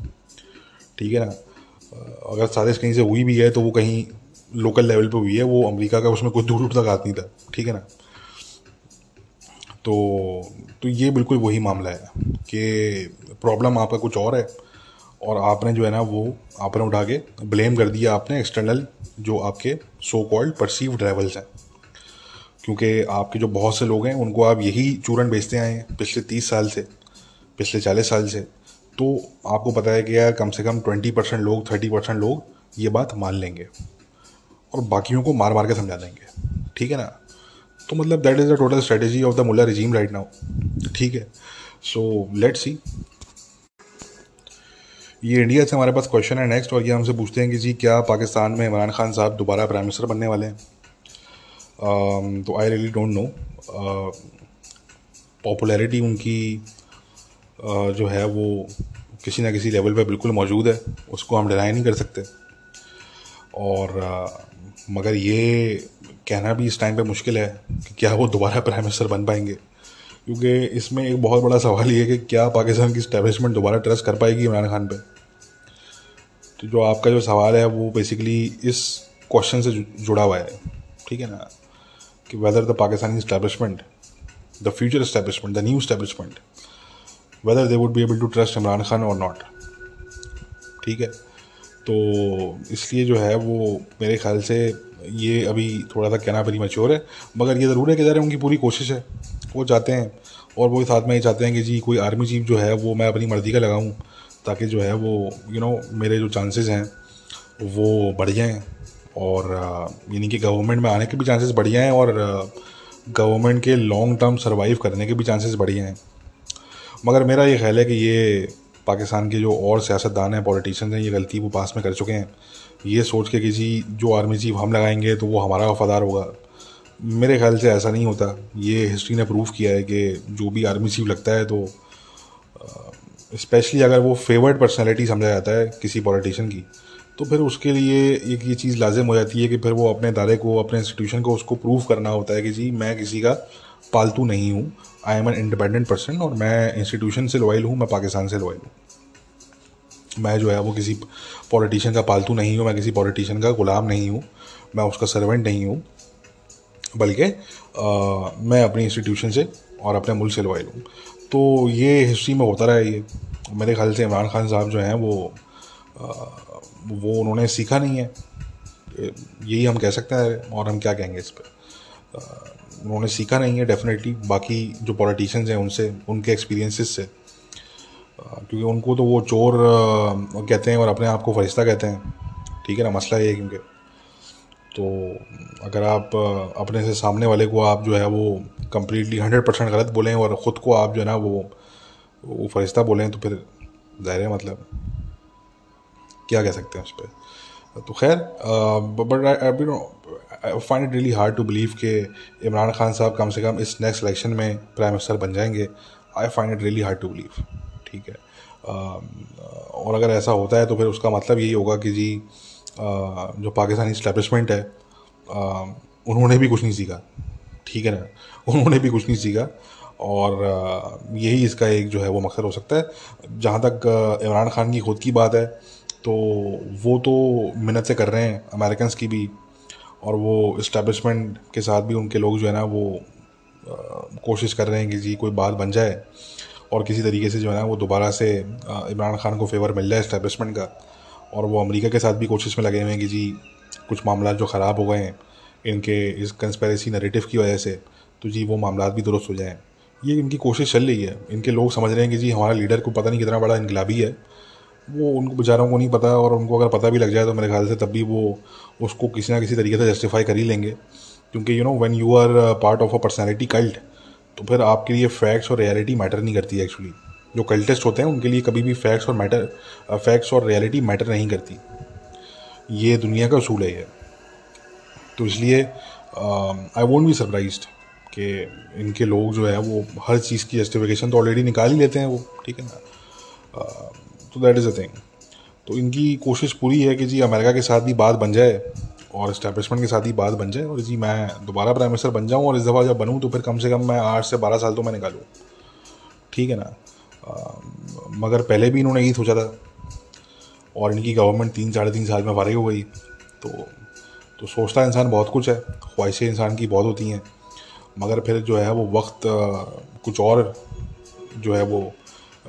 S1: ठीक है ना? अगर साजिश कहीं से हुई भी है तो वो कहीं लोकल लेवल पे हुई है। वो अमेरिका का उसमें कोई दूर दूर तक हाथ नहीं था। ठीक है ना? तो तो ये बिल्कुल वही मामला है कि प्रॉब्लम आपका कुछ और है और आपने जो है ना वो आपने उठा के ब्लेम कर दिया आपने एक्सटर्नल जो आपके सो कॉल्ड परसीव ड्राइवल्स हैं। क्योंकि आपके जो बहुत से लोग हैं, उनको आप यही चूरन बेचते आए हैं पिछले तीस साल से, पिछले चालीस साल से। तो आपको पता है कि यार कम से कम ट्वेंटी परसेंट लोग थर्टी परसेंट लोग ये बात मान लेंगे और बाकियों को मार मार के समझा देंगे। ठीक है ना? तो मतलब that is the total strategy of the मुला रिजीम राइट नाउ ठीक है? सो लेट सी ये इंडिया से हमारे पास क्वेश्चन है नेक्स्ट और ये हमसे पूछते हैं कि जी क्या पाकिस्तान में इमरान खान साहब दोबारा प्राइम मिनिस्टर बनने वाले हैं? Um, तो I really don't know popularity उनकी uh, जो है वो किसी ना किसी लेवल पे बिल्कुल मौजूद है। उसको हम डिनाई नहीं कर सकते। और uh, मगर ये कहना भी इस टाइम पे मुश्किल है कि क्या वो दोबारा प्राइम मिनिस्टर बन पाएँगे। क्योंकि इसमें एक बहुत बड़ा सवाल ये है कि क्या पाकिस्तान की स्टैब्लिशमेंट दोबारा ट्रस्ट कर पाएगी इमरान खान पे? तो जो आपका जो सवाल है, वो बेसिकली इस क्वेश्चन से जुड़ा हुआ है। ठीक है ना? कि whether the Pakistani establishment the future establishment the new establishment whether they would be able to trust Imran Khan और नॉट ठीक है? तो इसलिए जो है, वो मेरे ख्याल से ये अभी थोड़ा सा कहना प्री मच्योर है मगर ये ज़रूर है कि ज़रा उनकी पूरी कोशिश है। वो चाहते हैं और वो साथ में ये चाहते हैं कि जी कोई आर्मी चीफ जो है वो मैं अपनी मर्ज़ी का लगाऊँ ताकि जो है वो यू you नो know, मेरे जो चांसेस हैं वो बढ़ जाएँ। और यानी कि गवर्नमेंट में आने के भी चांसेस बढ़िया हैं और गवर्नमेंट के लॉन्ग टर्म सर्वाइव करने के भी चांसेस बढ़िया हैं मगर मेरा ये ख्याल है कि ये पाकिस्तान के जो और सियासतदान हैं पॉलिटिशियंस हैं ये गलती वो पास में कर चुके हैं। ये सोच के कि जी जो आर्मी चीफ हम लगाएँगे तो वो हमारा वफादार होगा। मेरे ख्याल से ऐसा नहीं होता। ये हिस्ट्री ने प्रूव किया है कि जो भी आर्मी चीफ लगता है तो स्पेशली अगर वो फेवर्ड पर्सनैलिटी समझा जाता है किसी पॉलिटिशियन की तो फिर उसके लिए एक ये चीज़ लाजिम हो जाती है कि फिर वो अपने इदारे को, अपने इंस्टीट्यूशन को उसको प्रूव करना होता है कि जी, मैं किसी का पालतू नहीं हूँ। I am an independent person और मैं इंस्टीट्यूशन से लॉयल हूँ, मैं पाकिस्तान से लॉयल हूँ। मैं जो है वो किसी पॉलिटिशियन का पालतू नहीं हूँ मैं किसी पॉलिटिशियन का गुलाम नहीं हूँ मैं उसका सर्वेंट नहीं हूँ बल्कि मैं अपनी इंस्टीट्यूशन से और अपने मुल्क से लवाई लूँ तो ये हिस्ट्री में होता रहा है ये। मेरे ख्याल से इमरान खान साहब जो हैं वो आ, वो उन्होंने सीखा नहीं है। यही हम कह सकते हैं और हम क्या कहेंगे इस पर उन्होंने सीखा नहीं है डेफिनेटली बाकी जो पॉलिटिशियंस हैं उनसे उनके एक्सपीरियंसेस से। क्योंकि उनको तो वो चोर कहते हैं और अपने आप को फरिश्ता कहते हैं। ठीक है ना? मसला ये है क्योंकि तो अगर आप अपने से सामने वाले को आप जो है वो कम्प्लीटली हंड्रेड परसेंट गलत बोलें और ख़ुद को आप जो है ना वो वो फरिश्ता बोलें तो फिर ज़ाहिर है मतलब क्या कह सकते हैं उस पर तो खैर but I find it really hard to believe कि इमरान खान साहब कम से कम इस नेक्स्ट इलेक्शन में प्राइम मिनिस्टर बन जाएँगे। I find it really hard to believe ठीक है। और अगर ऐसा होता है तो फिर उसका मतलब यही होगा कि जी जो पाकिस्तानी इस्टेब्लिशमेंट है उन्होंने भी कुछ नहीं सीखा, ठीक है ना? उन्होंने भी कुछ नहीं सीखा और यही इसका एक जो है वो मकसद हो सकता है। जहाँ तक इमरान खान की खुद की बात है तो वो तो मिन्नत से कर रहे हैं अमेरिकन की भी और वो इस्टेब्लिशमेंट के साथ भी उनके लोग जो है ना, वो कोशिश कर रहे हैं कि जी कोई बात बन जाए। और किसी तरीके से जो है ना, वो दोबारा से इमरान खान को फेवर मिल जाए इस्टेब्लिशमेंट का, और वो अमेरिका के साथ भी कोशिश में लगे हुए हैं कि जी, कुछ मामला जो ख़राब हो गए हैं, इनके इस कंस्पेरेसी नरेटिव की वजह से तो जी, वो मामला भी दुरुस्त हो जाएँ। ये इनकी कोशिश चल रही है। इनके लोग समझ रहे हैं कि जी, हमारा लीडर को पता नहीं कितना बड़ा इनकलाबी है। वो उनको, बेचारों को नहीं पता, और उनको अगर पता भी लग जाए तो मेरे ख्याल से तब भी वो उसको किसी ना किसी तरीके से जस्टिफाई कर ही लेंगे। क्योंकि you know when you are part of a personality cult तो फिर आपके लिए फैक्ट्स और रियलिटी मैटर नहीं करती एक्चुअली जो कल्टेस्ट होते हैं, उनके लिए कभी भी फैक्ट्स और मैटर फैक्ट्स और रियलिटी मैटर नहीं करती। ये दुनिया का असूल है ये। तो इसलिए आई वोंट बी सरप्राइज़ कि इनके लोग जो है, वो हर चीज़ की जस्टिफिकेशन तो ऑलरेडी निकाल ही लेते हैं वो, ठीक है ना? तो दैट इज़ अ थिंग तो इनकी कोशिश पूरी है कि जी अमेरिका के साथ भी बात बन जाए। और इस्टेब्लिशमेंट के साथ ही बात बन जाए और जी मैं दोबारा प्राइम मिनिस्टर बन जाऊँ और इस दफ़ा जब बनूँ तो फिर कम से कम मैं आठ से बारह साल तो मैं निकालूँ। ठीक है ना? आ, मगर पहले भी इन्होंने यही सोचा था और इनकी गवर्नमेंट तीन साढ़े तीन साल में फारिग हो गई। तो तो सोचता इंसान बहुत कुछ है ख्वाहिशें इंसान की बहुत होती हैं मगर फिर जो है वो वक्त कुछ और जो है वो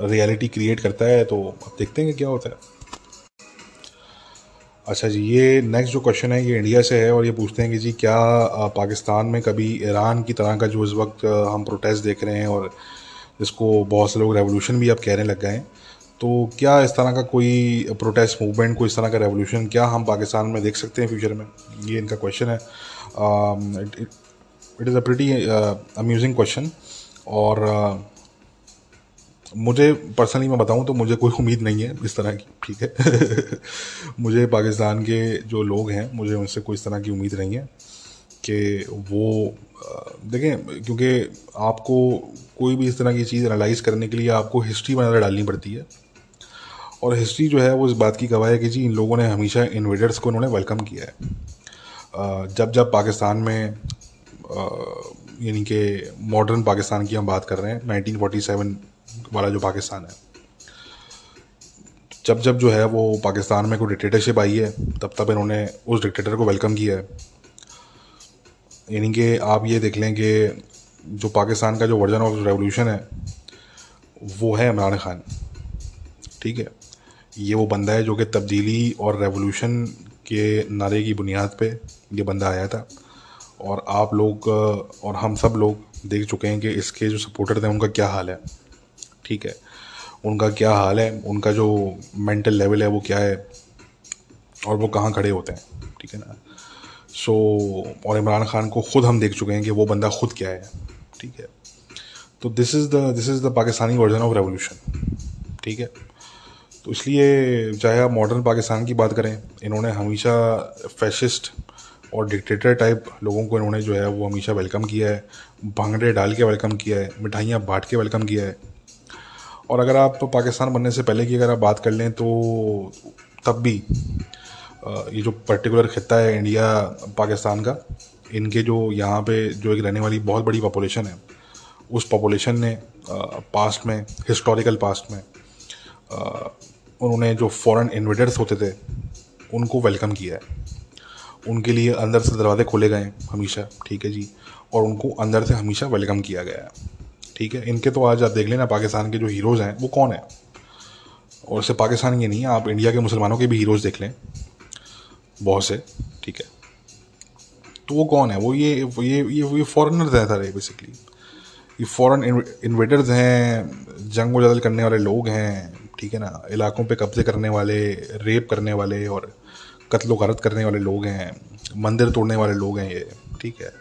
S1: रियलिटी क्रिएट करता है तो देखते हैं क्या होता है। अच्छा जी ये नेक्स्ट जो क्वेश्चन है ये इंडिया से है और ये पूछते हैं कि जी क्या पाकिस्तान में कभी ईरान की तरह का जो इस वक्त हम प्रोटेस्ट देख रहे हैं और जिसको बहुत से लोग रेवोल्यूशन भी अब कहने लग गए हैं। तो क्या इस तरह का कोई प्रोटेस्ट मूवमेंट कोई इस तरह का रेवोल्यूशन क्या हम पाकिस्तान में देख सकते हैं फ्यूचर में? ये इनका क्वेश्चन है। It is a pretty amusing question और uh, मुझे पर्सनली मैं बताऊँ तो मुझे कोई उम्मीद नहीं है इस तरह की, ठीक है? मुझे पाकिस्तान के जो लोग हैं, मुझे उनसे कोई इस तरह की उम्मीद नहीं है कि वो देखें, क्योंकि आपको कोई भी इस तरह की चीज़ एनालाइज करने के लिए आपको हिस्ट्री बनाकर डालनी पड़ती है। और हिस्ट्री जो है वो इस बात की गवाह है कि जी, इन लोगों ने हमेशा इन्वेडर्स को उन्होंने वेलकम किया है। जब जब पाकिस्तान में यानी कि मॉडर्न पाकिस्तान की हम बात कर रहे हैं 1947 वाला जो पाकिस्तान है। जब जब जो है वो पाकिस्तान में कोई डिक्टेटरशिप आई है, तब तब इन्होंने उस डिक्टेटर को वेलकम किया है। यानी कि आप ये देख लें कि जो पाकिस्तान का जो वर्जन ऑफ़ रेवोल्यूशन है, वो है इमरान खान। ठीक है? ये वो बंदा है जो कि तब्दीली और रेवोल्यूशन के नारे की बुनियाद पे ये बंदा आया था। और आप लोग और हम सब लोग देख चुके हैं कि इसके जो सपोर्टर थे, उनका क्या हाल है। ठीक है। उनका क्या हाल है? उनका जो मेंटल लेवल है वो क्या है? और वो कहाँ खड़े होते हैं? ठीक है ना? सो so, और इमरान खान को ख़ुद हम देख चुके हैं कि वो बंदा ख़ुद क्या है। ठीक है? तो this is the this is the Pakistani version of revolution ठीक है? तो इसलिए चाहे आप मॉडर्न पाकिस्तान की बात करें इन्होंने हमेशा फैशिस्ट और डिक्टेटर टाइप लोगों को इन्होंने जो है वो हमेशा वेलकम किया है। भांगड़े डाल के वेलकम किया है। मिठाइयाँ बांट के वेलकम किया है। और अगर आप पाकिस्तान बनने से पहले की अगर आप बात कर लें तो तब भी ये जो पर्टिकुलर खत्ता है इंडिया पाकिस्तान का, इनके जो यहाँ पे जो एक रहने वाली बहुत बड़ी पॉपुलेशन है, उस पॉपुलेशन ने पास्ट में हिस्टोरिकल पास्ट में उन्होंने जो फॉरेन इन्वेडर्स होते थे, उनको वेलकम किया है। उनके लिए अंदर से दरवाजे खोले गए हमेशा, ठीक है जी, और उनको अंदर से हमेशा वेलकम किया गया है। ठीक है? इनके तो आज आप देख लेना, पाकिस्तान के जो हीरोज़ हैं, वो कौन है? और सिर्फ़ पाकिस्तान के नहीं, आप इंडिया के मुसलमानों के भी हीरोज़ देख लें। बहुत से, ठीक है? तो वो कौन है? वो ये ये ये ये फॉरनर्स हैं सारे बेसिकली ये फॉरेन इन्वेडर्स हैं, जंग वजल करने वाले लोग हैं, ठीक है ना? इलाकों पे कब्जे करने वाले रेप करने वाले और कत्ल गारत करने वाले लोग हैं, मंदिर तोड़ने वाले लोग हैं ये, ठीक है?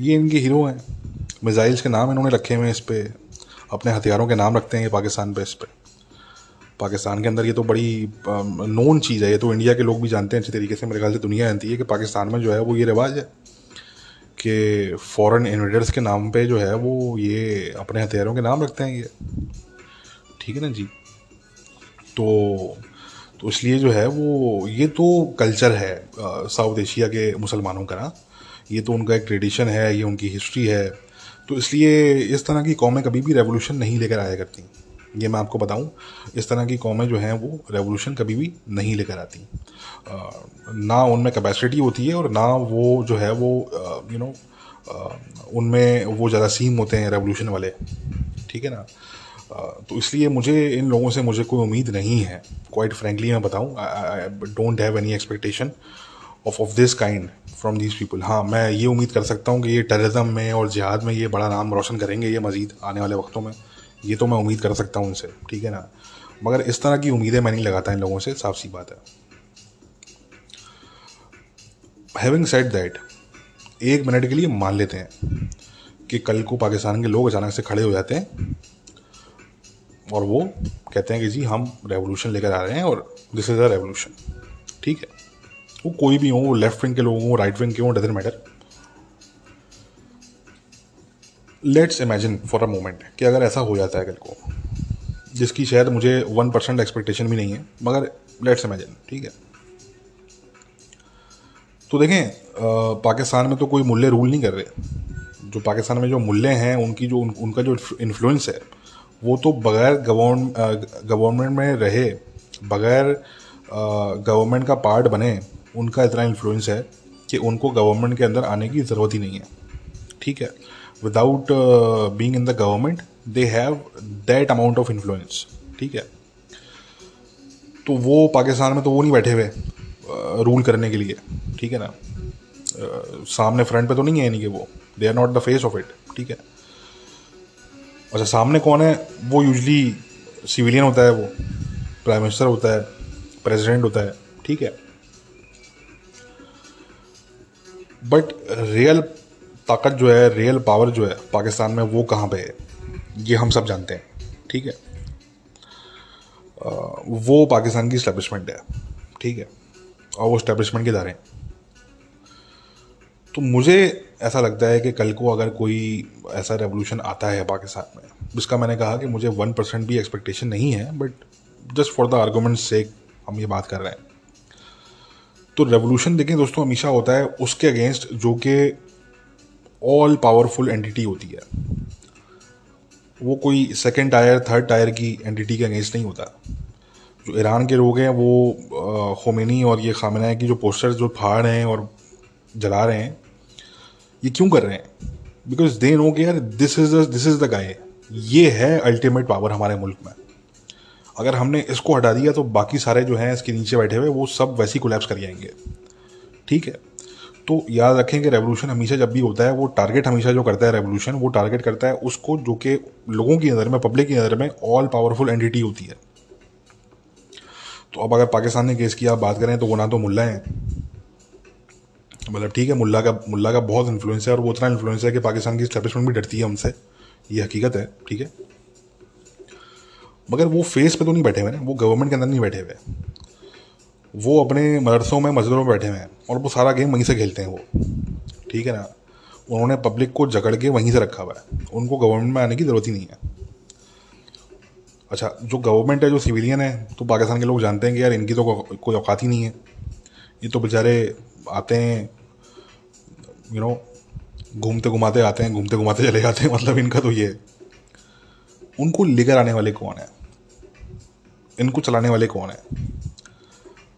S1: ये इनके हीरो हैं। मिज़ाइल्स के नाम इन्होंने रखे हुए हैं इस पर अपने हथियारों के नाम रखते हैं ये पाकिस्तान पे इस पर पाकिस्तान के अंदर ये तो बड़ी नोन चीज़ है। ये तो इंडिया के लोग भी जानते हैं अच्छी तरीके से। मेरे ख्याल से दुनिया जानती है कि पाकिस्तान में जो है वो ये रिवाज है कि फॉरेन इन्वेडर्स के नाम पे जो है वो ये अपने हथियारों के नाम रखते हैं ये। ठीक है ना जी? तो तो इसलिए जो है वो, ये तो कल्चर है साउथ एशिया के मुसलमानों का ना। ये तो उनका एक ट्रेडिशन है, ये उनकी हिस्ट्री है। तो इसलिए इस तरह की कौमें कभी भी रेवोल्यूशन नहीं लेकर आया करती। ये मैं आपको बताऊँ, इस तरह की कौमें जो हैं वो रेवोल्यूशन कभी भी नहीं लेकर आती। ना उनमें कैपेसिटी होती है और ना वो जो है वो यू नो उनमें वो ज़्यादा सीम होते हैं रेवोल्यूशन वाले। ठीक है ना? तो इसलिए मुझे, इन लोगों से मुझे कोई उम्मीद नहीं है। क्वाइट फ्रेंकली मैं बताऊँ I don't have any expectation of of this kind from these people हाँ मैं ये उम्मीद कर सकता हूँ कि ये टेररिज्म में और जिहाद में ये बड़ा नाम रोशन करेंगे ये मज़ीद आने वाले वक्तों में। ये तो मैं उम्मीद कर सकता हूँ उनसे, ठीक है ना? मगर इस तरह की उम्मीदें मैं नहीं लगाता इन लोगों से, साफ़ सी बात है। हैविंग सेट दैट एक मिनट के लिए मान लेते हैं कि कल को पाकिस्तान के लोग अचानक से खड़े हो जाते हैं और वो कहते हैं कि जी, हम रेवोल्यूशन लेकर आ रहे हैं और दिस इज़ अ रेवोल्यूशन ठीक है? वो कोई भी हो लेफ़्ट विंग के लोग हों राइट विंग के हों doesn't matter let's imagine for a moment कि अगर ऐसा हो जाता है कल को जिसकी शायद मुझे वन परसेंट एक्सपेक्टेशन भी नहीं है मगर लेट्स इमेजिन ठीक है? तो देखें पाकिस्तान में तो कोई मूल्य रूल नहीं कर रहे। जो पाकिस्तान में जो मूल्य हैं उनकी जो उन, उनका जो इन्फ्लुएंस है वो तो बगैर गवर्नमेंट में रहे बगैर गवर्नमेंट का पार्ट बने उनका इतना इन्फ्लुएंस है कि उनको गवर्नमेंट के अंदर आने की ज़रूरत ही नहीं है। ठीक है? Without being in the government they have that amount of influence ठीक है? तो वो पाकिस्तान में तो वो नहीं बैठे हुए रूल uh, करने के लिए। ठीक है ना? Uh, सामने फ्रंट पे तो नहीं है यानी कि वो। They are not the face of it ठीक है? अच्छा सामने कौन है? वो यूजली सिविलियन होता है वो। प्राइम मिनिस्टर होता है प्रेसिडेंट होता है। ठीक है? बट रियल ताकत जो है रियल पावर जो है पाकिस्तान में वो कहाँ पे है? ये हम सब जानते हैं ठीक है? आ, वो पाकिस्तान की स्टैब्लिशमेंट है ठीक है? और वो स्टैब्लिशमेंट के दायरे तो मुझे ऐसा लगता है कि कल को अगर कोई ऐसा रेवोल्यूशन आता है पाकिस्तान में जिसका मैंने कहा कि मुझे वन परसेंट भी एक्सपेक्टेशन नहीं है but just for the argument से हम ये बात कर रहे हैं। तो रेवोल्यूशन देखें दोस्तों, हमेशा होता है उसके अगेंस्ट जो कि ऑल पावरफुल एंटिटी होती है। वो कोई सेकेंड टायर थर्ड टायर की एंटिटी के अगेंस्ट नहीं होता। जो ईरान के लोग हैं, वो खोमेनी और ये खामिना की जो पोस्टर्स जो फाड़ रहे हैं और जला रहे हैं, ये क्यों कर रहे हैं? बिकॉज़ दे नो के यार this is this is the guy ये है अल्टीमेट पावर हमारे मुल्क में। अगर हमने इसको हटा दिया तो बाकी सारे जो हैं इसके नीचे बैठे हुए, वो सब वैसे ही कोलैप्स कर जाएँगे ठीक है? तो याद रखें कि रेवोल्यूशन हमेशा जब भी होता है, वो टारगेट हमेशा जो करता है रेवोल्यूशन वो टारगेट करता है उसको जो कि लोगों की नज़र में पब्लिक की नज़र में ऑल पावरफुल एंटिटी होती है। तो अब अगर पाकिस्तान ने केस किया, बात करें तो वो ना तो मुल्ला हैं। मतलब ठीक है, मुल्ला का मुल्ला का बहुत इन्फ्लुएंस है और वो उतना इन्फ्लुएंस है कि पाकिस्तान की स्टैब्लिशमेंट भी डरती है उनसे ये हकीकत है, ठीक है? मगर वो फेस पे तो नहीं बैठे हुए ना, वो गवर्नमेंट के अंदर नहीं बैठे हुए। वो अपने मदरसों में, मस्जिदों में बैठे हुए हैं और वो सारा गेम वहीं से खेलते हैं वो। ठीक है ना? उन्होंने पब्लिक को जकड़ के वहीं से रखा हुआ है। उनको गवर्नमेंट में आने की ज़रूरत ही नहीं है। अच्छा जो गवर्नमेंट है, जो सिविलियन है तो पाकिस्तान के लोग जानते हैं कि यार इनकी तो कोई औकात ही नहीं है। ये तो बेचारे आते हैं यू नो घूमते घुमाते आते हैं घूमते घुमाते चले जाते हैं मतलब इनका तो ये उनको लेकर आने वाले कौन है? इनको चलाने वाले कौन है?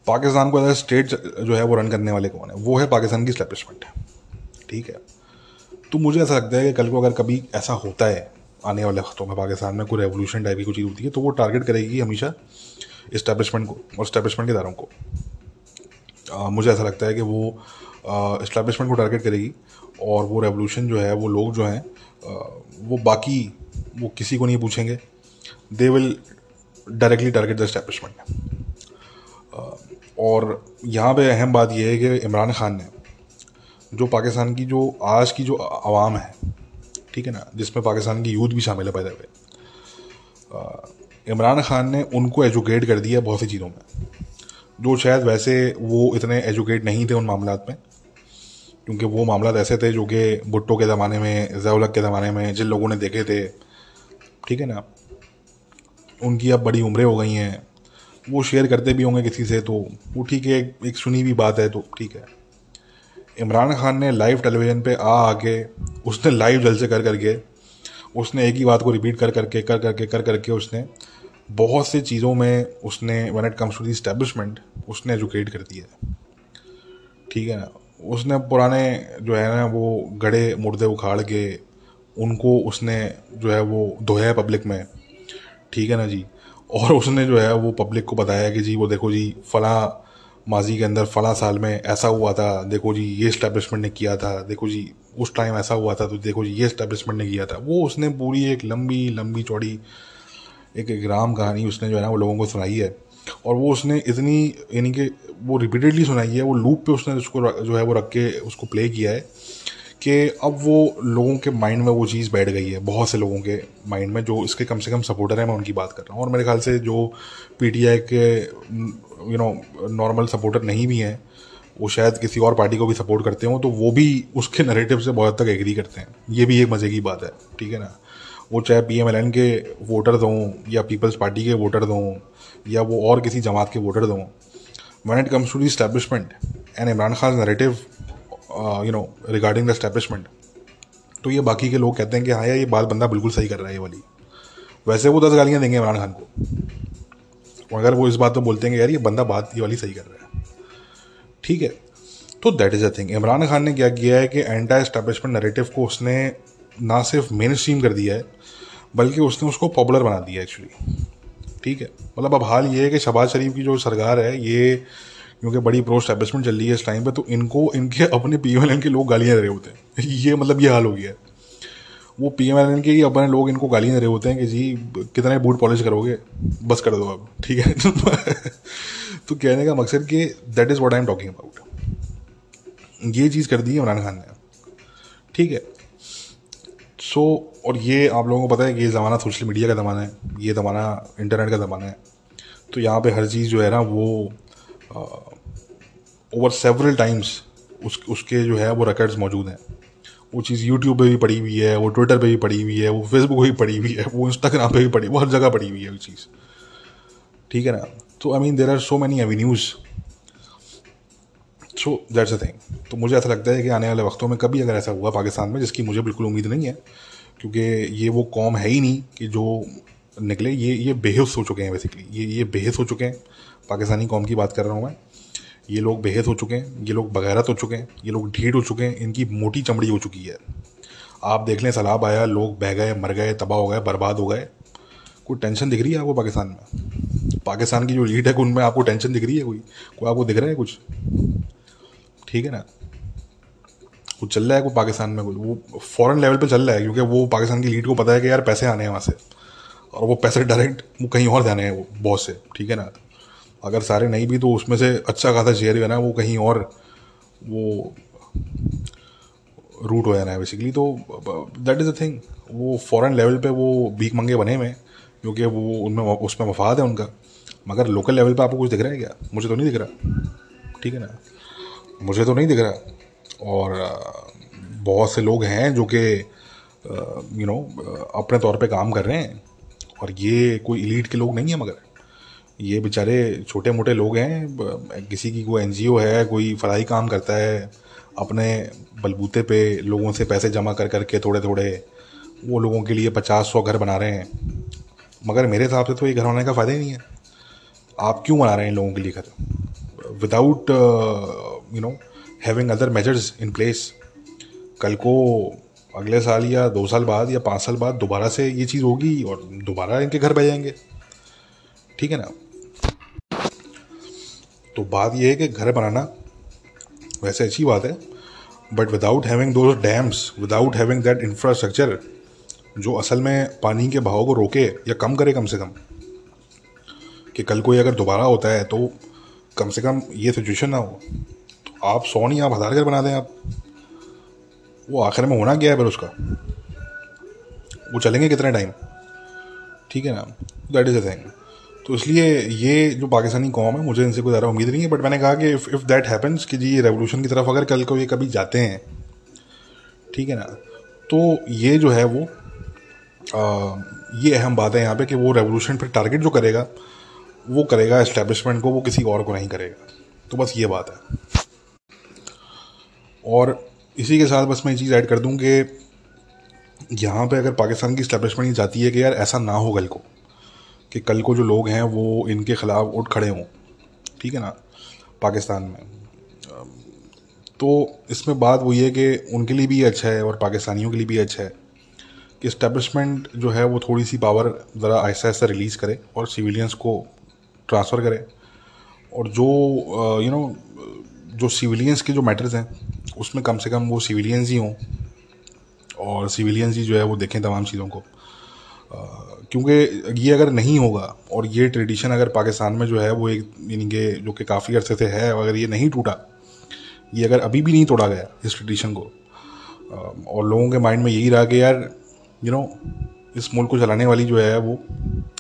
S1: पाकिस्तान को अगर स्टेट जो है वो रन करने वाले कौन है? वो है पाकिस्तान की स्टैब्लिशमेंट ठीक है? तो मुझे ऐसा लगता है कि कल को अगर कभी ऐसा होता है आने वाले हफ्तों में पाकिस्तान में कोई रेवोल्यूशन टाइप की कोई चीज़ होती है तो वो टारगेट करेगी हमेशा इस्टेब्लिशमेंट को और इस्टेब्लिशमेंट के दारों को। आ, मुझे ऐसा लगता है कि वो इस्टेब्लिशमेंट को टारगेट करेगी और वो रेवोल्यूशन जो है वो लोग जो हैं वो बाकी वो किसी को नहीं पूछेंगे। They will directly target the establishment और यहाँ पे अहम बात यह है कि इमरान खान ने, जो पाकिस्तान की जो, आज की जो आवाम है, ठीक है ना, जिसमें पाकिस्तान की यूथ भी शामिल है पैदा हुए इमरान खान ने उनको एजुकेट कर दिया बहुत सी चीज़ों में, जो शायद वैसे वो इतने एजुकेट नहीं थे उन मामला में, क्योंकि वो मामला ऐसे थे जो कि भुट्टो के ज़माने में जैलक के ज़माने में, जिन लोगों ने देखे थे, ठीक है ना उनकी अब बड़ी उम्रें हो गई हैं। वो शेयर करते भी होंगे किसी से तो वो ठीक है, एक सुनी हुई बात है तो ठीक है। इमरान खान ने लाइव टेलीविज़न पे आ आके, उसने लाइव जल से कर करके, उसने एक ही बात को रिपीट कर करके कर करके कर करके उसने बहुत सी चीज़ों में उसने when it comes to the establishment उसने एजुकेट कर दिया है। ठीक है ना? उसने पुराने जो है ना, वो गड़े मुर्दे उखाड़ के, उनको उसने जो है वो धोया है पब्लिक में ठीक है ना जी? और उसने जो है वो पब्लिक को बताया कि जी, वो देखो जी, फला माजी के अंदर, फला साल में ऐसा हुआ था, देखो जी, ये इस्टेब्लिशमेंट ने किया था, देखो जी, उस टाइम ऐसा हुआ था तो देखो जी, ये इस्टेब्लिशमेंट ने किया था। वो उसने पूरी एक लंबी लंबी चौड़ी, एक एक राम कहानी उसने जो है ना वो लोगों को सुनाई है। और वो उसने इतनी, यानी कि वो रिपीटेडली सुनाई है, वो लूप पे उसने उसको जो है वो रख के उसको प्ले किया है। कि अब वो लोगों के माइंड में वो चीज़ बैठ गई है, बहुत से लोगों के माइंड में जो इसके कम से कम सपोर्टर हैं, मैं उनकी बात कर रहा हूँ। और मेरे ख्याल से जो पीटीआई के यू नो नॉर्मल सपोर्टर नहीं भी हैं, वो शायद किसी और पार्टी को भी सपोर्ट करते हों तो वो भी उसके नरेटिव से बहुत तक एग्री करते हैं। ये भी एक मज़े की बात है, ठीक है ना? वो चाहे पी एम एल एन के वोटर्स हों, या पीपल्स पार्टी के वोटर्स हों, या वो और किसी जमात के वोटर्स हों when it comes to the establishment and Imran Khan narrative you know regarding the establishment तो ये बाकी के लोग कहते हैं कि हाँ यार, ये बात बंदा बिल्कुल सही कर रहा है, ये वाली। वैसे वो दस गालियाँ देंगे इमरान खान को। अगर वो इस बात तो बोलते हैं कि यार, ये बंदा बात, ये वाली सही कर रहा है। ठीक है। तो that is a thing Imran Khan ने क्या किया है कि एंटा एस्टेब्लिशमेंट नरेटिव को उसने ना सिर्फ़ मेन स्ट्रीम कर दिया है, बल्कि उसने उसको पॉपुलर बना दिया एक्चुअली ठीक है। मतलब अब हाल ये है कि शबाज शरीफ की जो सरकार है, ये क्योंकि बड़ी प्रो स्टैब्लिशमेंट चल रही है इस टाइम पे तो इनको इनके अपने पी एम एल एन के लोग गालियाँ दे रहे होते हैं। ये मतलब ये हाल हो गया है। वो पी एम एल एन के ही अपने लोग इनको गालियाँ दे रहे होते हैं कि जी कितने बूट पॉलिश करोगे? बस कर दो आप ठीक है? तो कहने का मकसद कि that is what I am talking about ये चीज़ कर दी इमरान खान ने। ठीक है? सो so, और ये आप लोगों को पता है कि ये ज़माना सोशल मीडिया का ज़माना है ये ज़माना इंटरनेट का ज़माना है। तो यहाँ पे हर चीज़ जो है ना वो ओवर सेवरल टाइम्स उस, उसके जो है, वो रिकॉर्ड्स मौजूद हैं। वो चीज़ यूट्यूब पे भी पड़ी हुई है, वो ट्विटर पे भी पड़ी हुई है, वो फेसबुक पे भी पड़ी हुई है, वो इंस्टाग्राम पे भी पड़ी, वो हर जगह पड़ी हुई है वो चीज़। ठीक है ना? तो I mean there are so many avenues so that's a thing तो मुझे ऐसा लगता है कि आने वाले वक्तों में कभी अगर ऐसा हुआ पाकिस्तान में, जिसकी मुझे बिल्कुल उम्मीद नहीं है, क्योंकि ये वो कौम है ही नहीं कि जो निकले, ये ये बेहस हो चुके हैं बेसिकली ये ये बेहस हो चुके हैं। पाकिस्तानी कौम की बात कर रहा हूँ मैं। ये लोग बेहद हो चुके हैं, ये लोग बगैरत हो चुके हैं, ये लोग ढीठ हो चुके हैं, इनकी मोटी चमड़ी हो चुकी है। आप देख लें, सैलाब आया, लोग बह गए, मर गए, तबाह हो गए, बर्बाद हो गए। कोई टेंशन दिख रही है आपको पाकिस्तान में? पाकिस्तान की जो लीड है, उनमें आपको टेंशन दिख रही है कोई? कोई आपको दिख रहा है कुछ? ठीक है ना? वो चल रहा है कोई पाकिस्तान में कोई? वो फॉरेन लेवल पे चल रहा है, क्योंकि वो पाकिस्तान की लीड को पता है कि यार पैसे आने हैं वहाँ से। और वो पैसे डायरेक्ट वो कहीं और जाने हैं, वो बहुत से। ठीक है ना? अगर सारे नहीं भी तो उसमें से अच्छा खासा शेयर जो है ना, वो कहीं और, वो रूट हो जाना है बेसिकली तो दैट इज़ अ थिंग वो फॉरेन लेवल पे वो भीख मंगे बने हुए हैं क्योंकि वो उनमें, उसमें मफाद है उनका। मगर लोकल लेवल पे आपको कुछ दिख रहा है क्या? मुझे तो नहीं दिख रहा। ठीक है ना? मुझे तो नहीं दिख रहा। और, बहुत से लोग हैं जो कि यू नो अपने तौर पे काम कर रहे हैं, और ये कोई इलीट के लोग नहीं है मगर। ये बेचारे छोटे मोटे लोग हैं किसी की कोई एनजीओ है, कोई फलाई काम करता है, अपने बलबूते पे लोगों से पैसे जमा कर करके थोड़े थोड़े वो लोगों के लिए पचास सौ घर बना रहे हैं। मगर मेरे हिसाब से तो ये घर बनाने का फ़ायदा ही नहीं है। आप क्यों बना रहे हैं लोगों के लिए घर? Without you know having other measures in place कल को अगले साल या दो साल बाद या पाँच साल बाद दोबारा से ये चीज़ होगी और दोबारा इनके घर बह जाएँगे। ठीक है ना? तो बात यह है कि घर बनाना वैसे अच्छी बात है बट विदाउट हैविंग दो dams without having that infrastructure जो असल में पानी के बहाव को रोके या कम करे कम से कम, कि कल कोई अगर दोबारा होता है तो कम से कम ये सिचुएशन ना हो। तो आप सौ नहीं, आप हज़ार घर बना दें आप। वो आखिर में होना क्या है फिर उसका? वो चलेंगे कितने टाइम ठीक है ना? दैट इज़ अ थिंग तो इसलिए ये जो पाकिस्तानी कौम है मुझे इनसे कोई ज़्यादा उम्मीद नहीं है बट मैंने कहा कि इफ़ इफ़ दैट हैपन्स कि जी ये रेवोल्यूशन की तरफ़ अगर कल को ये कभी जाते हैं ठीक है ना? तो ये जो है वो आ, ये अहम बात है यहाँ पे कि वो रेवोल्यूशन फिर टारगेट जो करेगा वो करेगा इस्टेब्लिशमेंट को वो किसी और को नहीं करेगा। तो बस ये बात है। और इसी के साथ बस मैं ये चीज़ ऐड कर दूँ कि यहाँ पे अगर पाकिस्तान की इस्टेब्लिशमेंट जाती है कि यार ऐसा ना हो कल को कि कल को जो लोग हैं वो इनके ख़िलाफ़ उठ खड़े हों, ठीक है ना, पाकिस्तान में। तो इसमें बात वही है कि उनके लिए भी अच्छा है और पाकिस्तानियों के लिए भी अच्छा है कि इस्टेब्लिशमेंट जो है वो थोड़ी सी पावर ज़रा ऐसा ऐसा रिलीज़ करे और सिविलियंस को ट्रांसफ़र करे। और जो यू नो जो सिविलियंस के जो मैटर्स हैं, उसमें कम से कम वो सिविलियंस ही हों और सिविलियंस ही जो है वो देखें तमाम चीज़ों को। क्योंकि ये अगर नहीं होगा, और ये ट्रेडिशन अगर पाकिस्तान में जो है वो एक, यानी कि जो कि काफ़ी अर्से से है, अगर ये नहीं टूटा, ये अगर अभी भी नहीं तोड़ा गया इस ट्रेडिशन को और लोगों के माइंड में यही रहा कि यार यू नो इस मुल्क को चलाने वाली जो है वो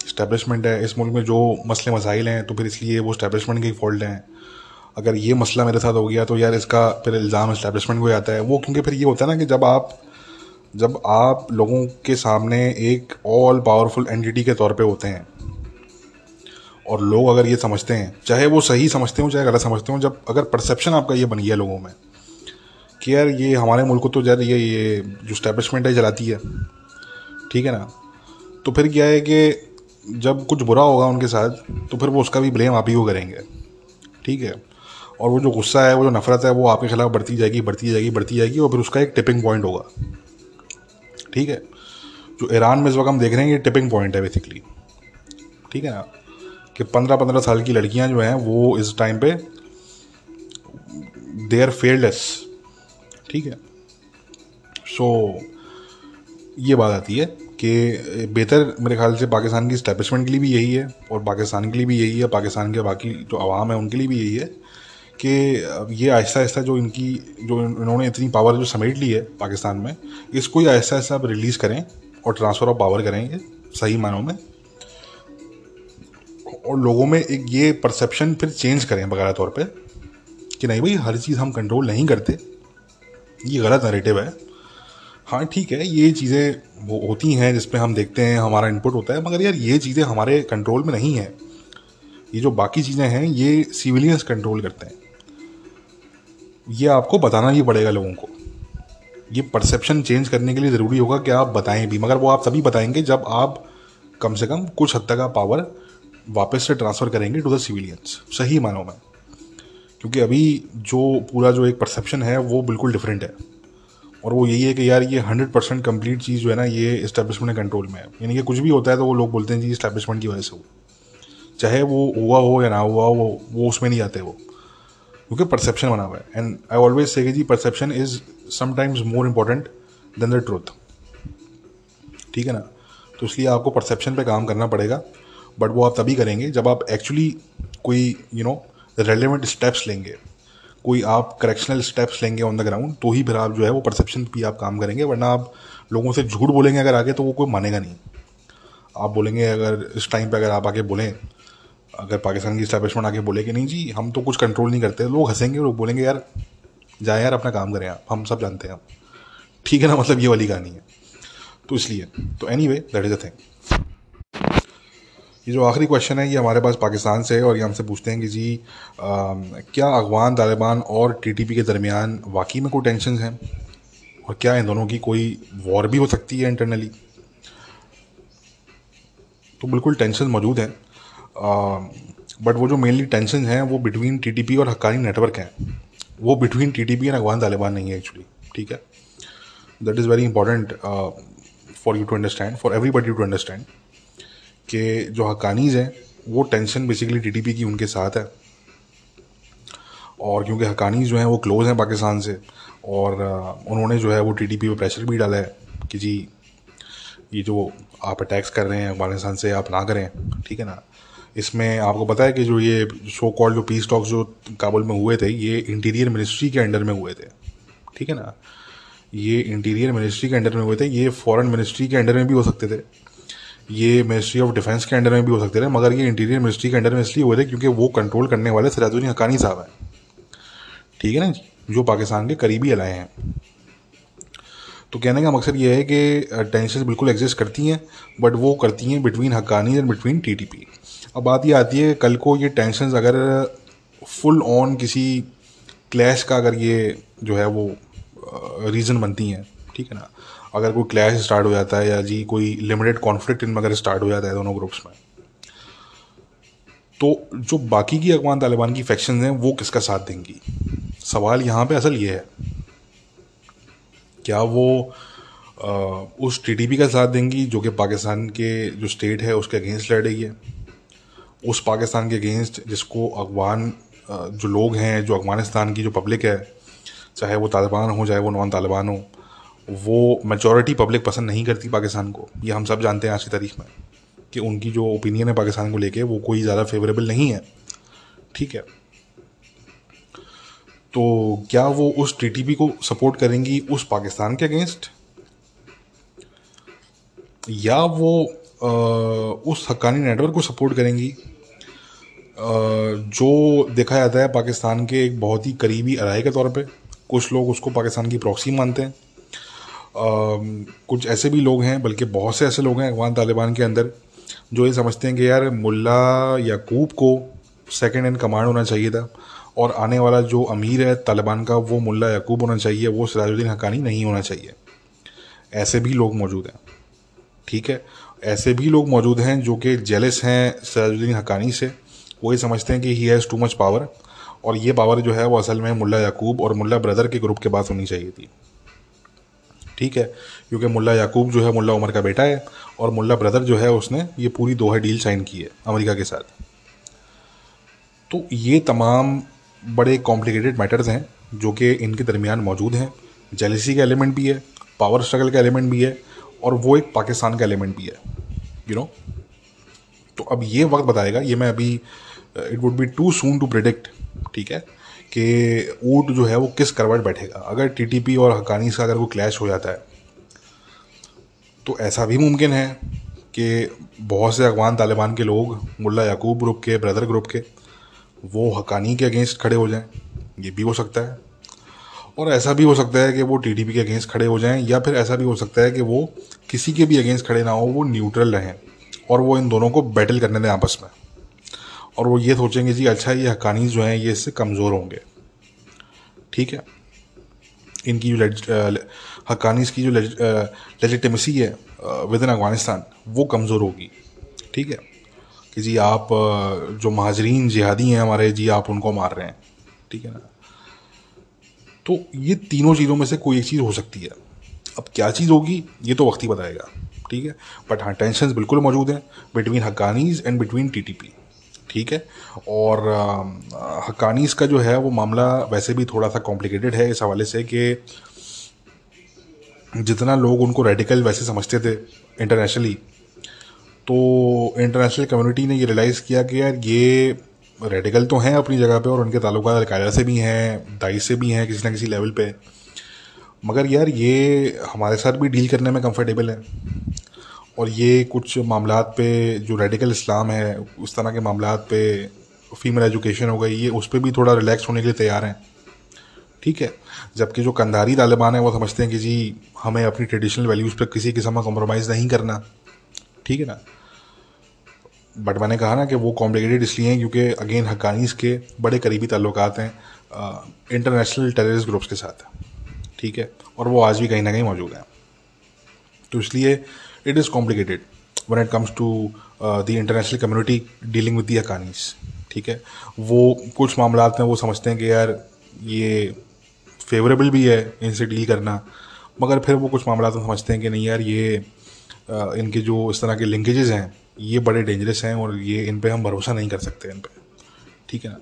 S1: इस्टेब्लिशमेंट है, इस मुल्क में जो मसले मसाइल हैं तो फिर इसलिए वो इस्टेब्लिशमेंट के ही फॉल्ट हैं। अगर ये मसला मेरे साथ हो गया तो यार इसका फिर इल्ज़ाम इस्टेब्लिशमेंट को आता है। वो क्योंकि फिर ये होता है ना कि जब आप जब आप लोगों के सामने एक ऑल पावरफुल एंटिटी के तौर पे होते हैं, और लोग अगर ये समझते हैं, चाहे वो सही समझते हो, चाहे गलत समझते हो, जब अगर परसेप्शन आपका ये बन गया लोगों में, कि यार ये हमारे मुल्क को तो यार ये ये जो स्टैब्लिशमेंट है चलाती है, ठीक है ना? तो फिर क्या है कि जब कुछ बुरा होगा उनके साथ तो फिर वो उसका भी ब्लेम आप ही को करेंगे, ठीक है? और वो जो गुस्सा है, वो जो नफरत है, वो आपके खिलाफ बढ़ती जाएगी बढ़ती जाएगी बढ़ती जाएगी, और फिर उसका एक टिपिंग पॉइंट होगा। ठीक है? जो ईरान में इस वक्त हम देख रहे हैं ये टिपिंग पॉइंट है बेसिकली ठीक है ना? कि पंद्रह पंद्रह साल की लड़कियाँ जो हैं वो इस टाइम पे दे आर फेयरलेस ठीक है? सो so, ये बात आती है कि बेहतर मेरे ख्याल से पाकिस्तान की स्टैब्लिशमेंट के लिए भी यही है और पाकिस्तान के लिए भी यही है पाकिस्तान के बाकी जो आवाम है उनके लिए भी यही है। कि ये आहिस्ता आहिस्ता जो इनकी, जो इन्होंने इतनी पावर जो समेट ली है पाकिस्तान में, इसको ही आहिस्ता आहिस्ता अब रिलीज़ करें और ट्रांसफ़र ऑफ़ पावर करेंगे सही मानों में। और लोगों में एक ये परसेप्शन फिर चेंज करें बकाया तौर पे कि नहीं भाई, हर चीज़ हम कंट्रोल नहीं करते। ये गलत नरेटिव है। हाँ ठीक है, ये चीज़ें वो होती हैं जिसपे हम देखते हैं, हमारा इनपुट होता है, मगर यार ये चीज़ें हमारे कंट्रोल में नहीं है। ये जो बाकी चीज़ें हैं, ये सिविलियंस कंट्रोल करते हैं। ये आपको बताना ही पड़ेगा लोगों को। ये परसेप्शन चेंज करने के लिए ज़रूरी होगा कि आप बताएँ भी, मगर वो आप तभी बताएँगे जब आप कम से कम कुछ हद तक का पावर वापस से ट्रांसफ़र करेंगे टू द सिविलियंस सही मानो में। क्योंकि अभी जो पूरा जो एक परसेप्शन है, वो बिल्कुल डिफरेंट है। और वो यही है कि यार ये हंड्रेड परसेंट कंप्लीट चीज़ जो है ना, ये इस्टेब्लिशमेंट कंट्रोल में है। यानी कि कुछ भी होता है तो वो लोग बोलते हैं, जी इस्टेब्लिशमेंट की वजह से हो चाहे वो हुआ हो या ना हुआ हो वो वो उसमें नहीं आते वो। क्योंकि परसेप्शन बना हुआ है। And I always say ji perception is sometimes more important than the truth ठीक है ना? तो इसलिए आपको परसेप्शन पे काम करना पड़ेगा। बट वो आप तभी करेंगे जब आप एक्चुअली कोई यू नो रेलिवेंट स्टेप्स लेंगे। कोई आप करेक्शनल स्टेप्स लेंगे ऑन द ग्राउंड तो ही फिर आप जो है वो परसेप्शन भी आप काम करेंगे। वरना आप लोगों से झूठ बोलेंगे अगर आगे तो वो कोई मानेगा नहीं। आप बोलेंगे अगर इस टाइम पे अगर आप आगे बोलें अगर पाकिस्तान की स्टैब्लिशमेंट आके बोले कि नहीं जी हम तो कुछ कंट्रोल नहीं करते लोग हंसेंगे लोग बोलेंगे यार जाए यार अपना काम करें आप हम सब जानते हैं आप। ठीक है ना मतलब ये वाली कहानी है। तो इसलिए तो anyway that is a thing ये जो आखिरी क्वेश्चन है ये हमारे पास पाकिस्तान से है और ये हमसे पूछते हैं कि जी आ, क्या अफगान तालिबान और टीटीपी के दरमियान वाकई में कोई टेंशन हैं? और क्या इन दोनों की कोई वॉर भी हो सकती है इंटरनली तो बिल्कुल टेंशन मौजूद है। बट वो जो मेनली टेंशन है वो बिटवीन टीटीपी और हक्कानी नेटवर्क हैं. वो between TTP and Afghan Taliban नहीं है एक्चुअली ठीक है? That is very important for you to understand for everybody to understand कि जो हकानीज़ हैं वो टेंशन बेसिकली टीटीपी की उनके साथ है. और क्योंकि हकानीज़ जो हैं वो क्लोज़ हैं पाकिस्तान से और uh, उन्होंने जो है वो टीटीपी पे प्रेशर भी डाला है कि जी ये जो आप अटैक्स कर रहे हैं अफ़गानिस्तान से आप ना करें ठीक है ना? इसमें आपको पता है कि जो ये शो कॉल जो पीस टॉक्स जो काबुल में हुए थे, ये इंटीरियर मिनिस्ट्री के अंडर में हुए थे। ठीक है ना? ये इंटीरियर मिनिस्ट्री के अंडर में हुए थे, ये फॉरेन मिनिस्ट्री के अंडर में भी हो सकते थे। ये मिनिस्ट्री ऑफ़ डिफेंस के अंडर में भी हो सकते थे, मगर ये इंटीरियर मिनिस्ट्री के अंडर में इसलिए हुए थे क्योंकि वो कंट्रोल करने वाले सराजुद्दीन हकानी साहब हैं। ठीक है ना जो? पाकिस्तान के करीबी अलाए हैं। तो कहने का मकसद ये है कि टेंशन बिल्कुल एग्जिस्ट करती हैं बट वो करती हैं between Haqqani and between TTP अब बात ये आती है कल को ये टेंशन अगर फुल ऑन किसी क्लैश का अगर ये जो है वो रीज़न बनती हैं ठीक है ना? अगर कोई क्लैश स्टार्ट हो जाता है या जी कोई लिमिटेड कॉन्फ्लिक्ट इनमें अगर स्टार्ट हो जाता है दोनों ग्रुप्स में तो जो बाकी की अफगान तालिबान की फैक्शन हैं वो किसका साथ देंगी? सवाल यहाँ पे असल ये है। क्या वो आ, उस टीटीपी का साथ देंगी जो कि पाकिस्तान के जो स्टेट है उसके अगेंस्ट लड़ रही है उस पाकिस्तान के अगेंस्ट जिसको अफगान जो लोग हैं, जो अफ़गानिस्तान की जो पब्लिक है, चाहे वो तालिबान हो, चाहे वो नॉन तालिबान हो, वो मेजॉरिटी पब्लिक पसंद नहीं करती पाकिस्तान को। ये हम सब जानते हैं आज की तारीख में कि उनकी जो ओपिनियन है पाकिस्तान को लेके, वो कोई ज़्यादा फेवरेबल नहीं है। ठीक है। तो क्या वो उस टीटीपी को सपोर्ट करेंगी उस पाकिस्तान के अगेंस्ट या वो उस हक्कानी नेटवर्क को सपोर्ट करेंगी। जो देखा जाता है पाकिस्तान के एक बहुत ही करीबी अराए के तौर पे, कुछ लोग उसको पाकिस्तान की प्रॉक्सी मानते हैं। कुछ ऐसे भी लोग हैं, बल्कि बहुत से ऐसे लोग हैं अफगान तालिबान के अंदर, जो ये समझते हैं कि यार मुल्ला याकूब को सेकंड इन कमांड होना चाहिए था, और आने वाला जो अमीर है तालिबान का, वो मुल्ला याकूब होना चाहिए, वो सिराजुद्दीन हकानी नहीं होना चाहिए। ऐसे भी लोग मौजूद हैं। ठीक है? ऐसे भी लोग मौजूद हैं जो कि जेलस हैं सिराजुद्दीन हकानी से। वो ये समझते हैं कि he has too much power और ये पावर जो है वो असल में मुल्ला याकूब और मुल्ला ब्रदर के ग्रुप के पास होनी चाहिए थी। ठीक है? क्योंकि मुल्ला याकूब जो है मुल्ला उमर का बेटा है और मुल्ला ब्रदर जो है उसने ये पूरी दोहा डील साइन की है अमेरिका के साथ। तो ये तमाम बड़े कॉम्प्लिकेटेड मैटर्स हैं जो कि इनके दरमियान मौजूद हैं। जेलिसी का एलिमेंट भी है पावर स्ट्रगल का एलिमेंट भी है और वो एक पाकिस्तान का एलिमेंट भी है यू you नो know? तो अब ये वक्त बताएगा, ये मैं अभी it would be too soon to predict ठीक है, कि ऊट जो है वो किस करवट बैठेगा। अगर टीटीपी और हकानी का अगर वो क्लैश हो जाता है तो ऐसा भी मुमकिन है कि बहुत से अफगान तालिबान के लोग, मुल्ला याकूब ग्रुप के ब्रदर ग्रुप के, वो हकानी के अगेंस्ट खड़े हो जाएँ। ये भी हो सकता है। और ऐसा भी हो सकता है कि वो टीडीपी के अगेंस्ट खड़े हो जाएँ, या फिर ऐसा भी हो सकता है कि वो किसी के भी अगेंस्ट खड़े ना हो, वो न्यूट्रल रहें, और वो इन दोनों को बैटल करने दें आपस में। और वो ये सोचेंगे, जी अच्छा ये हकानी जो हैं, ये इससे कमज़ोर होंगे। ठीक है? इनकी जो हकानीस की जो लेजिटमेसी है विद इन अफ़गानिस्तान, वो कमज़ोर होगी। ठीक है? कि जी, आप जो महाजरीन जिहादी हैं हमारे, जी, आप उनको मार रहे हैं। ठीक है ना? तो ये तीनों चीज़ों में से कोई एक चीज़ हो सकती है। अब क्या चीज़ होगी, ये तो वक्त ही बताएगा, ठीक है? बट हाँ टेंशन बिल्कुल मौजूद हैं between Haqqanis and between TTP ठीक है? और हकानीस का जो है, वो मामला वैसे भी थोड़ा सा कॉम्प्लिकेटेड है इस हवाले से कि जितना लोग उनको रेडिकल वैसे समझते थे इंटरनेशनली तो इंटरनेशनल कम्युनिटी ने ये रियलाइज़ किया कि यार ये रेडिकल तो हैं अपनी जगह पे और उनके ताल्लुक अलकायदा से भी हैं दाइश से भी हैं किसी ना किसी लेवल पे। मगर यार ये हमारे साथ भी डील करने में कंफर्टेबल है। और ये कुछ मामला पे जो रेडिकल इस्लाम है, उस तरह के मामला पे फीमेल एजुकेशन हो गई, ये उस पर भी थोड़ा रिलैक्स होने के लिए तैयार हैं। ठीक है? जबकि जो कंधारी तालिबान है, वो समझते हैं कि जी, हमें अपनी ट्रेडिशनल वैल्यूज़ पर किसी किस्म का कॉम्प्रोमाइज़ नहीं करना। ठीक है ना? बट मैंने कहा ना कि वो कॉम्प्लिकेटेड इसलिए हैं क्योंकि अगेन हकानीस के बड़े करीबी ताल्लुक हैं इंटरनेशनल टेररिस्ट ग्रुप्स के साथ। ठीक है? और वो आज भी कहीं ना कहीं मौजूद हैं। तो इसलिए it is complicated when it comes to the international community dealing with the Haqqanis ठीक है? वो कुछ मामला में वो समझते हैं कि यार ये फेवरेबल भी है इनसे डील करना, मगर फिर वो कुछ मामला में समझते हैं कि नहीं यार ये इनके जो इस तरह के लिंकेजेस हैं ये बड़े डेंजरस हैं और ये इन पर हम भरोसा नहीं कर सकते इन पर ठीक है ना?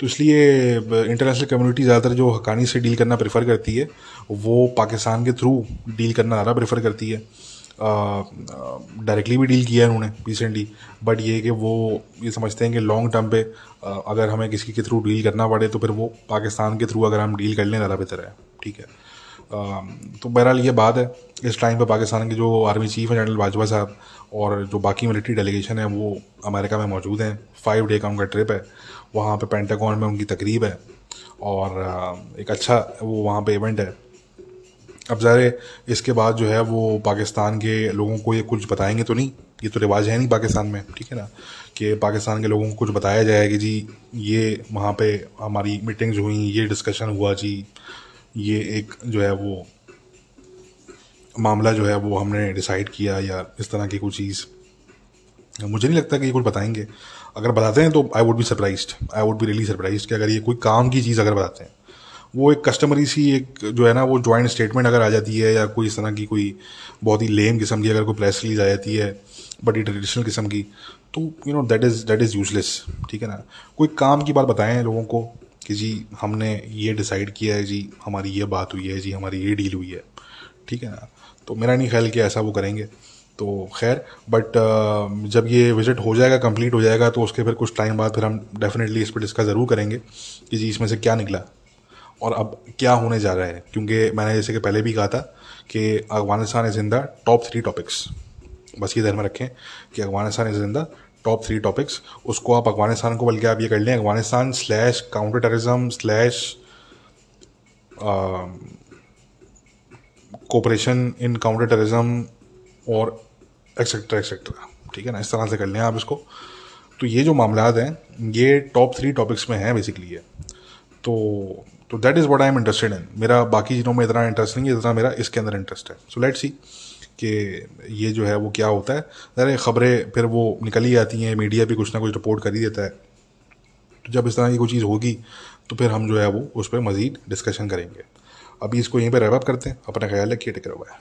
S1: तो इसलिए इंटरनेशनल कम्युनिटी ज़्यादातर जो हकानी से डील करना प्रेफर करती है वो पाकिस्तान के थ्रू डील करना ज़्यादा प्रेफर करती है। डायरेक्टली भी डील किया है उन्होंने रिसेंटली बट ये कि वो ये समझते हैं कि लॉन्ग टर्म पे आ, अगर हमें किसी के थ्रू डील करना पड़े तो फिर वो पाकिस्तान के थ्रू अगर हम डील कर लें ज़्यादा बेहतर है। ठीक है? आ, तो बहरहाल ये बात है। इस टाइम पे पाकिस्तान के जो आर्मी चीफ हैं जनरल बाजवा साहब और जो बाकी मिलिट्री डेलीगेशन है, वो अमेरिका में मौजूद हैं। फाइव डे का उनका ट्रिप है। वहाँ पे पेंटागॉन में उनकी तकरीब है। और एक अच्छा वो वहाँ पे इवेंट है। अब ज़ाहिर इसके बाद जो है वो पाकिस्तान के लोगों को ये कुछ बताएँगे तो नहीं। ये तो रिवाज है नहीं पाकिस्तान में, ठीक है ना? कि पाकिस्तान के लोगों को कुछ बताया जाए कि जी, ये वहाँ पे हमारी मीटिंग्स हुई, ये डिस्कशन हुआ जी। ये एक जो है वो मामला जो है वो हमने डिसाइड किया या इस तरह की कोई चीज़, मुझे नहीं लगता कि ये कुछ बताएँगे। अगर बताते हैं तो I would be surprise I would be really surprise कि अगर ये कोई काम की चीज़ अगर बताते हैं, वो एक कस्टमरी सी एक जो है ना, वो ज्वाइंट स्टेटमेंट अगर आ जाती है या कोई इस तरह की कोई बहुत ही लेम किस्म की अगर कोई प्रेस रिलीज़ आ जाती है, बड़ी ट्रेडिशनल किस्म की तो you know that is that is useless ठीक है ना? कोई काम की बात बताएँ लोगों को कि जी हमने ये डिसाइड किया है जी, हमारी ये बात हुई है जी, हमारी ये डील हुई है, ठीक है ना? तो मेरा नहीं ख्याल कि ऐसा वो करेंगे। तो खैर बट uh, जब ये विज़िट हो जाएगा कंप्लीट हो जाएगा तो उसके फिर कुछ टाइम बाद फिर हम डेफिनेटली इस पर डिस्कस ज़रूर करेंगे कि जी इसमें से क्या निकला और अब क्या होने जा रहा है। क्योंकि मैंने जैसे कि पहले भी कहा था कि Afghanistan is in the top three topics बस ये ध्यान में रखें कि Afghanistan is in the top three topics उसको आप अफ़गानिस्तान को बल्कि आप ये कर लें Afghanistan slash counter terrorism slash cooperation in counter terrorism और एक्सेट्रा एक्सेट्रा ठीक है ना? इस तरह से कर लें आप इसको। तो ये जो मामला हैं, ये टॉप थ्री टॉपिक्स में हैं बेसिकली है तो तो that is what I am interested in मेरा बाकी चीज़ों में इतना इंटरेस्ट नहीं है जितना मेरा इसके अंदर इंटरेस्ट है। सो लेट सी कि ये जो है वो क्या होता है। ज़रा खबरें फिर वो निकल ही आती हैं मीडिया भी कुछ ना कुछ रिपोर्ट कर ही देता है। तो जब इस तरह की कोई चीज़ होगी तो फिर हम जो है वो उस पर मज़ीद डिस्कशन करेंगे। अभी इसको यहीं पर रैपअप करते हैं। अपना ख्याल रखिए टिकर हुआ है